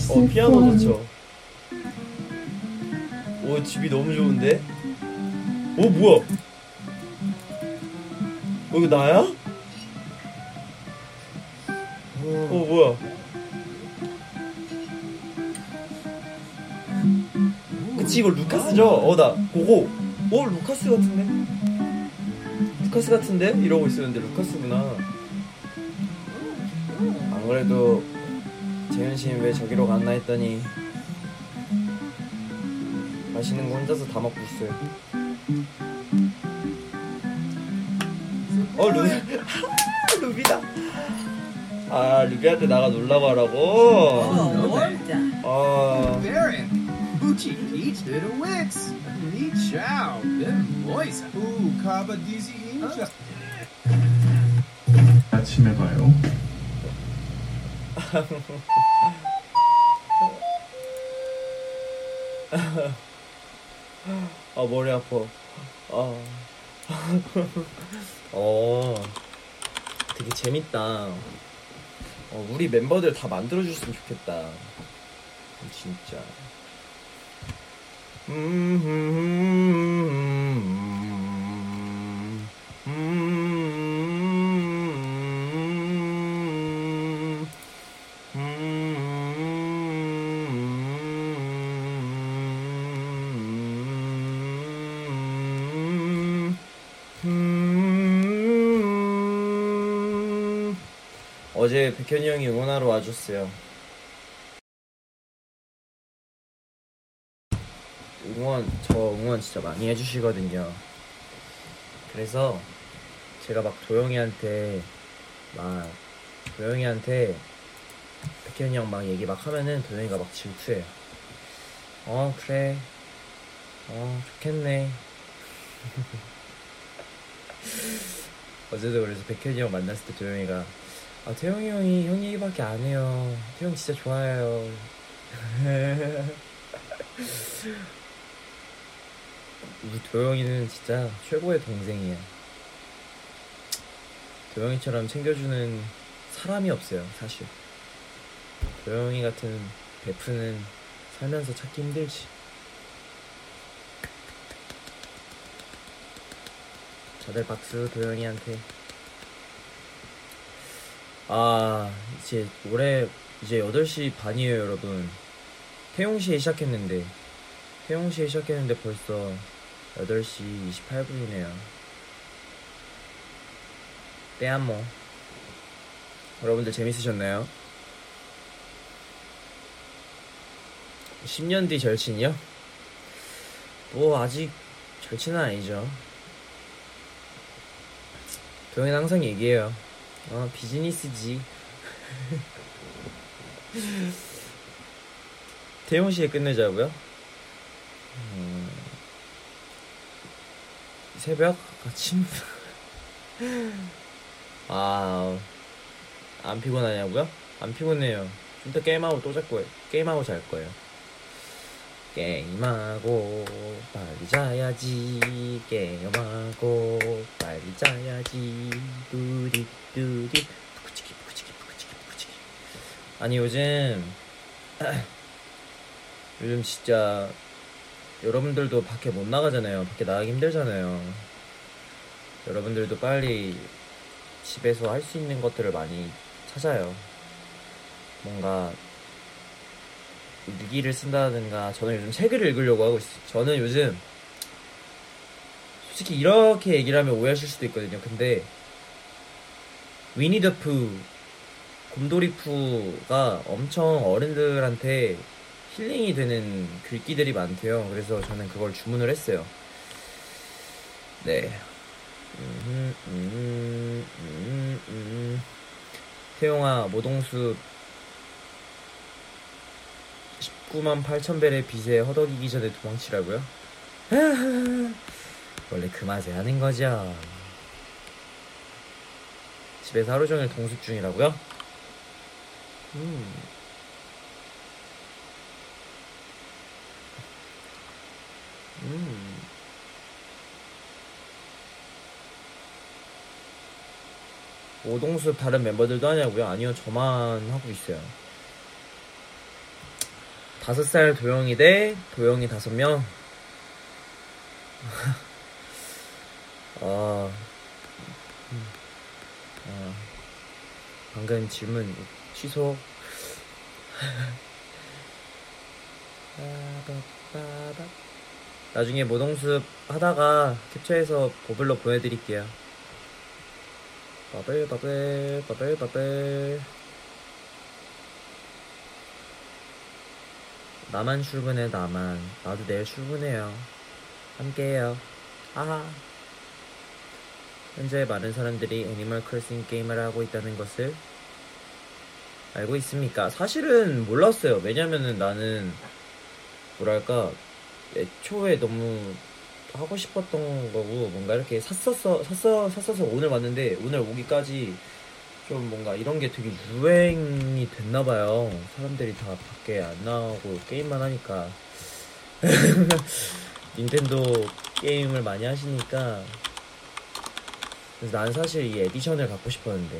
어 피아노 좋죠. 오 집이 너무 좋은데? 오 뭐야? 어, 이거 나야? 어 뭐야? 그치 이거 루카스죠? 어 나 보고 어 루카스 같은데? 루카스 같은데? 이러고 있었는데 루카스구나. 안 그래도 재현 씨는 왜 저기로 갔나 했더니 맛있는 거 혼자서 다 먹고 있어요. 어 루, <laughs> 루비다. 아 루비한테 나가 놀라고 하라고. 아 Baron, Bucci Peach a Wix. Neat chow, bim moist. Ooh, Kaba Dizzy Inja. 아침에 봐요. 아 머리 아파. 아. 어. 되게 재밌다. 어, 우리 멤버들 다 만들어줬으면 좋겠다. 진짜. 어제 백현이 형이 응원하러 와줬어요. 응원, 진짜 많이 해주시거든요. 그래서 제가 막 도영이한테 막 도영이한테 백현이 형 막 얘기 막 하면은 도영이가 막 질투해요. 어 그래 어 좋겠네 <laughs> 어제도 그래서 백현이 형 만났을 때 도영이가 아 태영이 형이 형 얘기밖에 안 해요 태영 진짜 좋아해요 <laughs> 우리 도영이는 진짜 최고의 동생이야. 도영이처럼 챙겨주는 사람이 없어요 사실. 도영이 같은 베프는 살면서 찾기 힘들지. 다들 박수 도영이한테. 아 이제 올해 이제 8시 반이에요 여러분. 태용시에 시작했는데. 태용시에 시작했는데 벌써 8시 28분이네요 때한모 여러분들 재밌으셨나요? 10년 뒤 절친이요? 뭐 아직 절친은 아니죠 도영이는 항상 얘기해요 어 비즈니스지 <laughs> 태용시에 끝내자고요? 음, 새벽? 아침. 아안 피곤하냐고요? 안 피곤해요. 좀 이따 게임하고 또잘 거예요. 게임하고 잘 거예요. 게임하고 빨리 자야지. 게임하고 빨리 자야지. 두디 두디 푸쿠치키 푸쿠치키 푸쿠치키 푸쿠치키 아니 요즘 <clears throat> 요즘 진짜 여러분들도 밖에 못 나가잖아요 밖에 나가기 힘들잖아요 여러분들도 빨리 집에서 할 수 있는 것들을 많이 찾아요 뭔가 일기를 쓴다든가 저는 요즘 책을 읽으려고 하고 있어요. 저는 요즘 솔직히 이렇게 얘기를 하면 오해하실 수도 있거든요. 근데 위니더푸 곰돌이푸가 엄청 어른들한테 힐링이 되는 글귀들이 많대요. 그래서 저는 그걸 주문을 했어요. 네. 태용아 모동수 19만 8천 벨의 빚에 허덕이기 전에 도망치라고요? <laughs> 원래 그 맛에 하는 거죠. 집에서 하루 종일 동숙 중이라고요? 음. 음. 오동숲 다른 멤버들도 하냐고요? 아니요, 저만 하고 있어요. 다섯 살 도영이 대 도영이 다섯 명. <laughs> 아, 음, 아, 방금 질문 취소. <laughs> 나중에 모동숲 하다가 캡처해서 버블로 보내드릴게요. 버블 버블 버블 버블. 나만 출근해 나만 나도 내일 출근해요 함께해요 아하 현재 많은 사람들이 Animal Crossing 게임을 하고 있다는 것을 알고 있습니까? 사실은 몰랐어요 왜냐면은 나는 뭐랄까 애초에 너무 하고 싶었던 거고 뭔가 이렇게 샀었어 샀어 샀어서 오늘 왔는데 오늘 오기까지 좀 뭔가 이런 게 되게 유행이 됐나 봐요. 사람들이 다 밖에 안 나오고 게임만 하니까. <laughs> 닌텐도 게임을 많이 하시니까. 그래서 난 사실 이 edition을 갖고 싶었는데,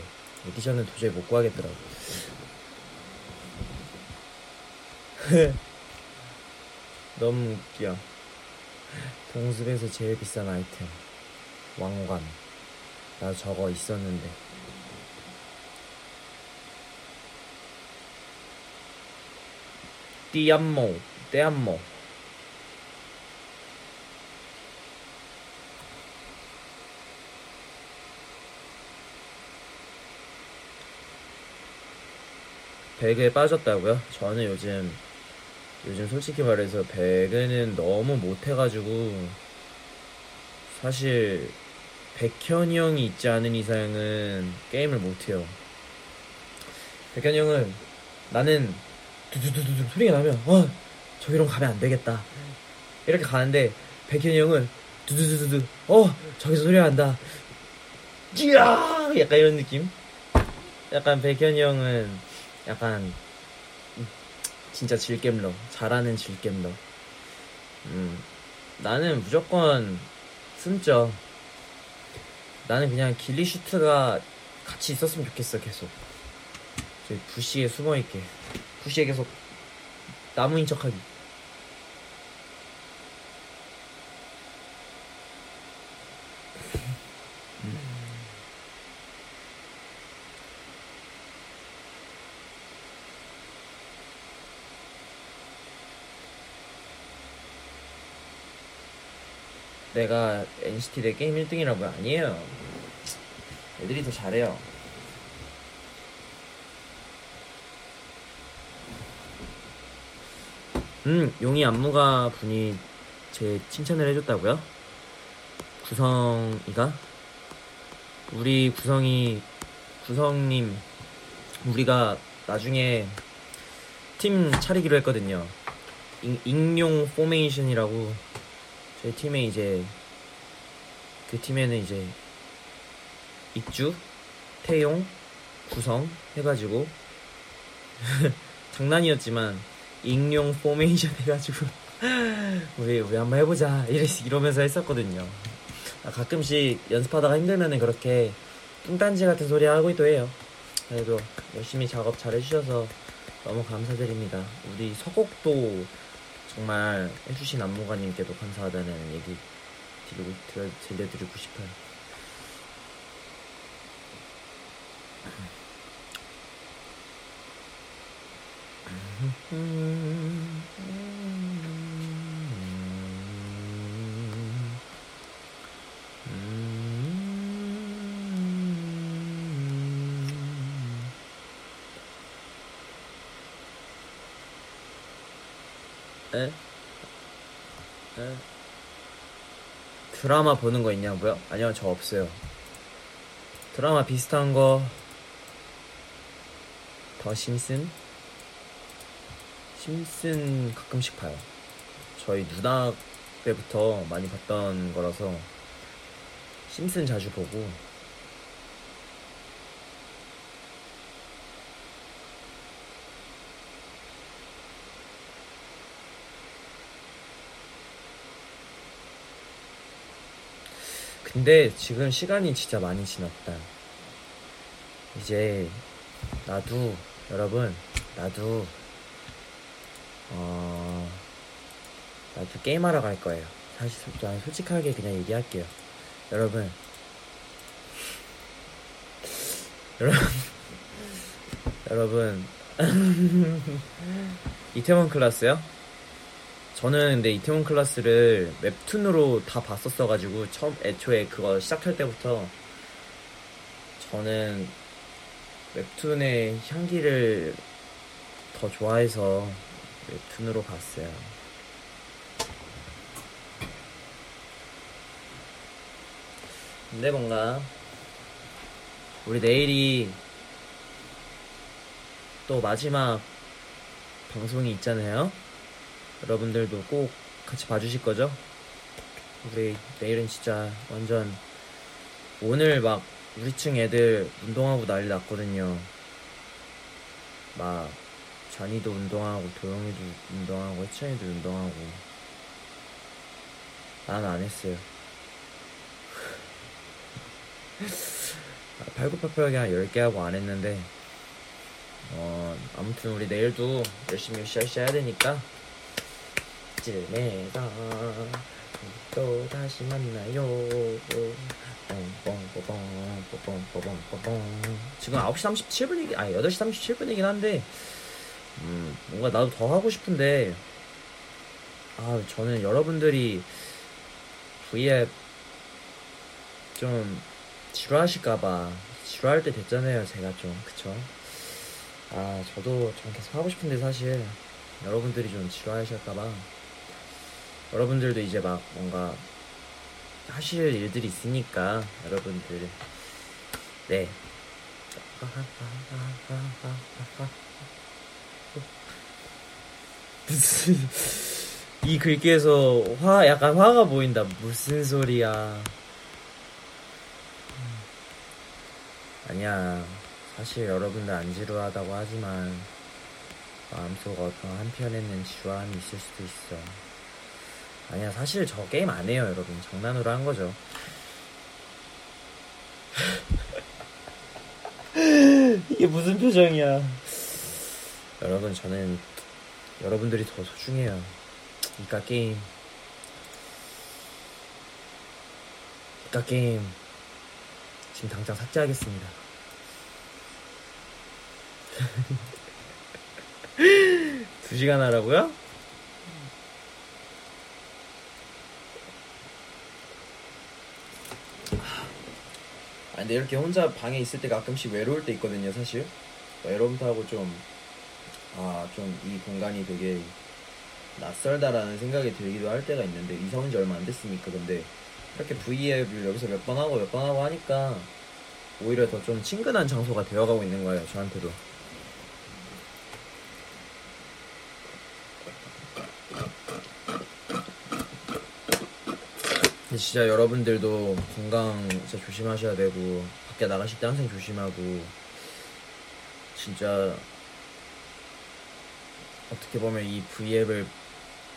edition은 도저히 못 구하겠더라고. <laughs> 너무 웃겨. 동숲에서 제일 비싼 아이템. 왕관. 나 저거 있었는데. 띠암모, 떼암모. 배그에 빠졌다고요? 저는 요즘 요즘 솔직히 말해서 배그는 너무 못해가지고 사실 백현이 형이 있지 않은 이상은 게임을 못해요. 백현이 형은 나는 두두두두 소리가 나면 와 저기로 가면 안 되겠다. 이렇게 가는데 백현이 형은 두두두두두 어 저기서 소리가 난다. 찌야 약간 이런 느낌. 약간 백현이 형은 약간 음, 진짜 즐겜러 잘하는 즐겜러. 음 나는 무조건 숨죠. 나는 그냥 ghillie suit가 같이 있었으면 좋겠어 계속. bush에 숨어 있게. bush에 계속 나무인 척하기. 내가 NCT 대 게임 1등이라고 아니에요. 애들이 더 잘해요. 음, 용이 안무가 분이 제 칭찬을 해줬다고요? 구성이가? 우리 구성이, 구성님, 우리가 나중에 팀 차리기로 했거든요. 잉, 익룡 포메이션이라고 저희 팀에 이제 그 팀에는 이제 익주, 태용, 구성 해가지고 <laughs> 장난이었지만 익룡 포메이션 해가지고 <laughs> 우리 우리 한번 해보자 이러면서 했었거든요. 아, 가끔씩 연습하다가 힘들면은 그렇게 뚱딴지 같은 소리 하고 또 해요. 그래도 열심히 작업 잘 해주셔서 너무 감사드립니다. 우리 서곡도 정말 해주신 안무가님께도 감사하다는 얘기 드리고 들, 들려드리고 싶어요. 에? 에? 드라마 보는 거 있냐고요? 아니요, 저 없어요. 드라마 비슷한 거, 더 심슨? 심슨 가끔씩 봐요. 저희 누나 때부터 많이 봤던 거라서, 심슨 자주 보고, 근데 지금 시간이 진짜 많이 지났다. 이제 나도 여러분 나도 어 나도 게임하러 갈 거예요. 사실 난 솔직하게 그냥 얘기할게요. 여러분 여러분 <laughs> 여러분 <laughs> 이태원 클라스요? 저는 근데 이태원 클라스를 웹툰으로 다 봤었어가지고 처음 애초에 그거 시작할 때부터 저는 웹툰의 향기를 더 좋아해서 웹툰으로 봤어요. 근데 뭔가 우리 내일이 또 마지막 방송이 있잖아요. 여러분들도 꼭 같이 봐주실 거죠? 우리 내일은 진짜 완전 오늘 막 우리 층 애들 운동하고 난리 났거든요. 막 잔이도 운동하고 도영이도 운동하고 혜찬이도 운동하고 난 안 했어요. <laughs> 아, 팔굽혀펴기 한 10개 하고 안 했는데 어 아무튼 우리 내일도 열심히 으쌰으쌰 해야 되니까 쯤에가 또 다시 만나요. 지금 9시 37분이긴, 아니, 8시 37분이긴 한데, 음, 뭔가 나도 더 하고 싶은데, 아, 저는 여러분들이 V앱 좀 지루하실까봐, 지루할 때 됐잖아요, 제가 좀. 그쵸? 아, 저도 좀 계속 하고 싶은데, 사실. 여러분들이 좀 지루하실까봐. 여러분들도 이제 막 뭔가 하실 일들이 있으니까 여러분들 네 무슨 이 글귀에서 화 약간 화가 보인다. 무슨 소리야? 아니야. 사실 여러분들 안 지루하다고 하지만 마음속 어떤 한편에는 지루함이 있을 수도 있어. 아니야, 사실 저 게임 안 해요, 여러분. 장난으로 한 거죠. <laughs> 이게 무슨 표정이야? 여러분, 저는 여러분들이 더 소중해요. 이까 게임. 이까 게임. 지금 당장 삭제하겠습니다. <laughs> 두 시간 하라고요? 근데 이렇게 혼자 방에 있을 때 가끔씩 외로울 때 있거든요 사실. 여러분들하고 좀 아 좀 이 공간이 되게 낯설다라는 생각이 들기도 할 때가 있는데 온지 얼마 안 됐으니까. 근데 이렇게 V앱을 여기서 몇 번 하고 몇 번 하고 하니까 오히려 더 좀 친근한 장소가 되어가고 있는 거예요 저한테도 진짜 여러분들도 건강 진짜 조심하셔야 되고 밖에 나가실 때 항상 조심하고 진짜 어떻게 보면 이 V앱을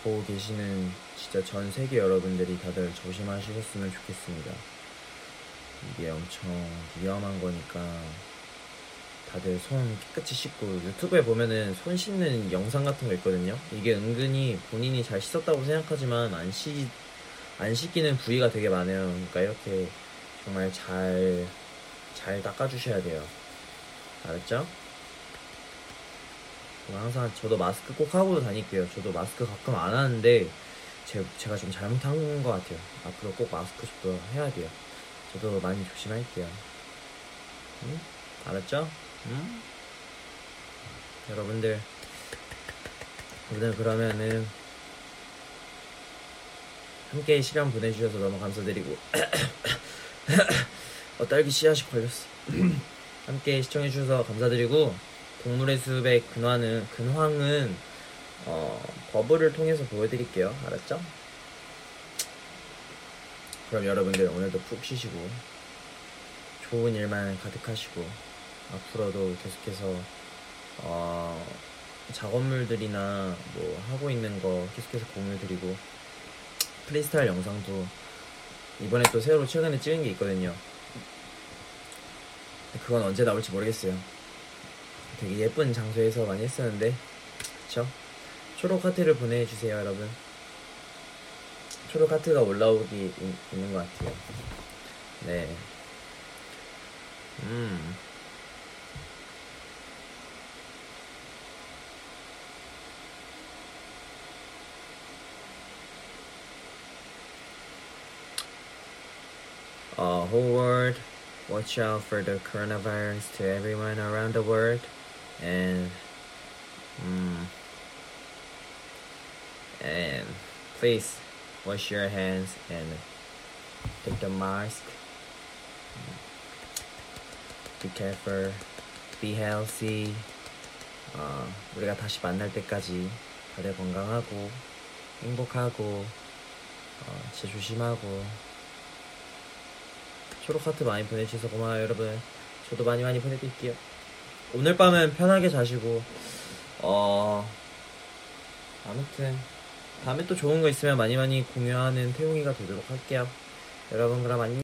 보고 계시는 진짜 전 세계 여러분들이 다들 조심하시겠으면 좋겠습니다. 이게 엄청 위험한 거니까 다들 손 깨끗이 씻고 유튜브에 보면은 손 씻는 영상 같은 거 있거든요. 이게 은근히 본인이 잘 씻었다고 생각하지만 안 씻, 안 씻기는 부위가 되게 많아요. 그러니까 이렇게 정말 잘, 잘 닦아주셔야 돼요. 알았죠? 항상 저도 마스크 꼭 하고 다닐게요. 저도 마스크 가끔 안 하는데 제, 제가 좀 잘못한 것 같아요. 앞으로 꼭 마스크 저도 해야 돼요. 저도 많이 조심할게요. 응? 알았죠? 응? 여러분들 오늘 그러면은 함께 시간 보내주셔서 너무 감사드리고 <clears throat> 어, 딸기 씨앗이 걸렸어. <clears throat> 함께 시청해주셔서 감사드리고 동물의 숲의 근황은 근황은 어, 버블을 통해서 보여드릴게요. 알았죠? 그럼 여러분들 오늘도 푹 쉬시고 좋은 일만 가득하시고 앞으로도 계속해서 어, 작업물들이나 뭐 하고 있는 거 계속해서 공유 드리고 프리스타일 영상도 이번에 또 새로 최근에 찍은 게 있거든요. 그건 언제 나올지 모르겠어요. 되게 예쁜 장소에서 많이 했었는데, 그쵸? 초록 하트를 보내주세요, 여러분. 초록 하트가 올라오기 있, 있는 것 같아요. 네. 음. uh, whole world watch out for the coronavirus to everyone around the world and mm, and please wash your hands and take the mask be careful be healthy 어, 우리가 다시 만날 때까지 다들 건강하고 행복하고 어, 진짜 조심하고 초록 하트 많이 보내주셔서 고마워요 여러분. 저도 많이 많이 보내드릴게요. 오늘 밤은 편하게 자시고 어 아무튼 다음에 또 좋은 거 있으면 많이 많이 공유하는 태용이가 되도록 할게요. 여러분 그럼 안녕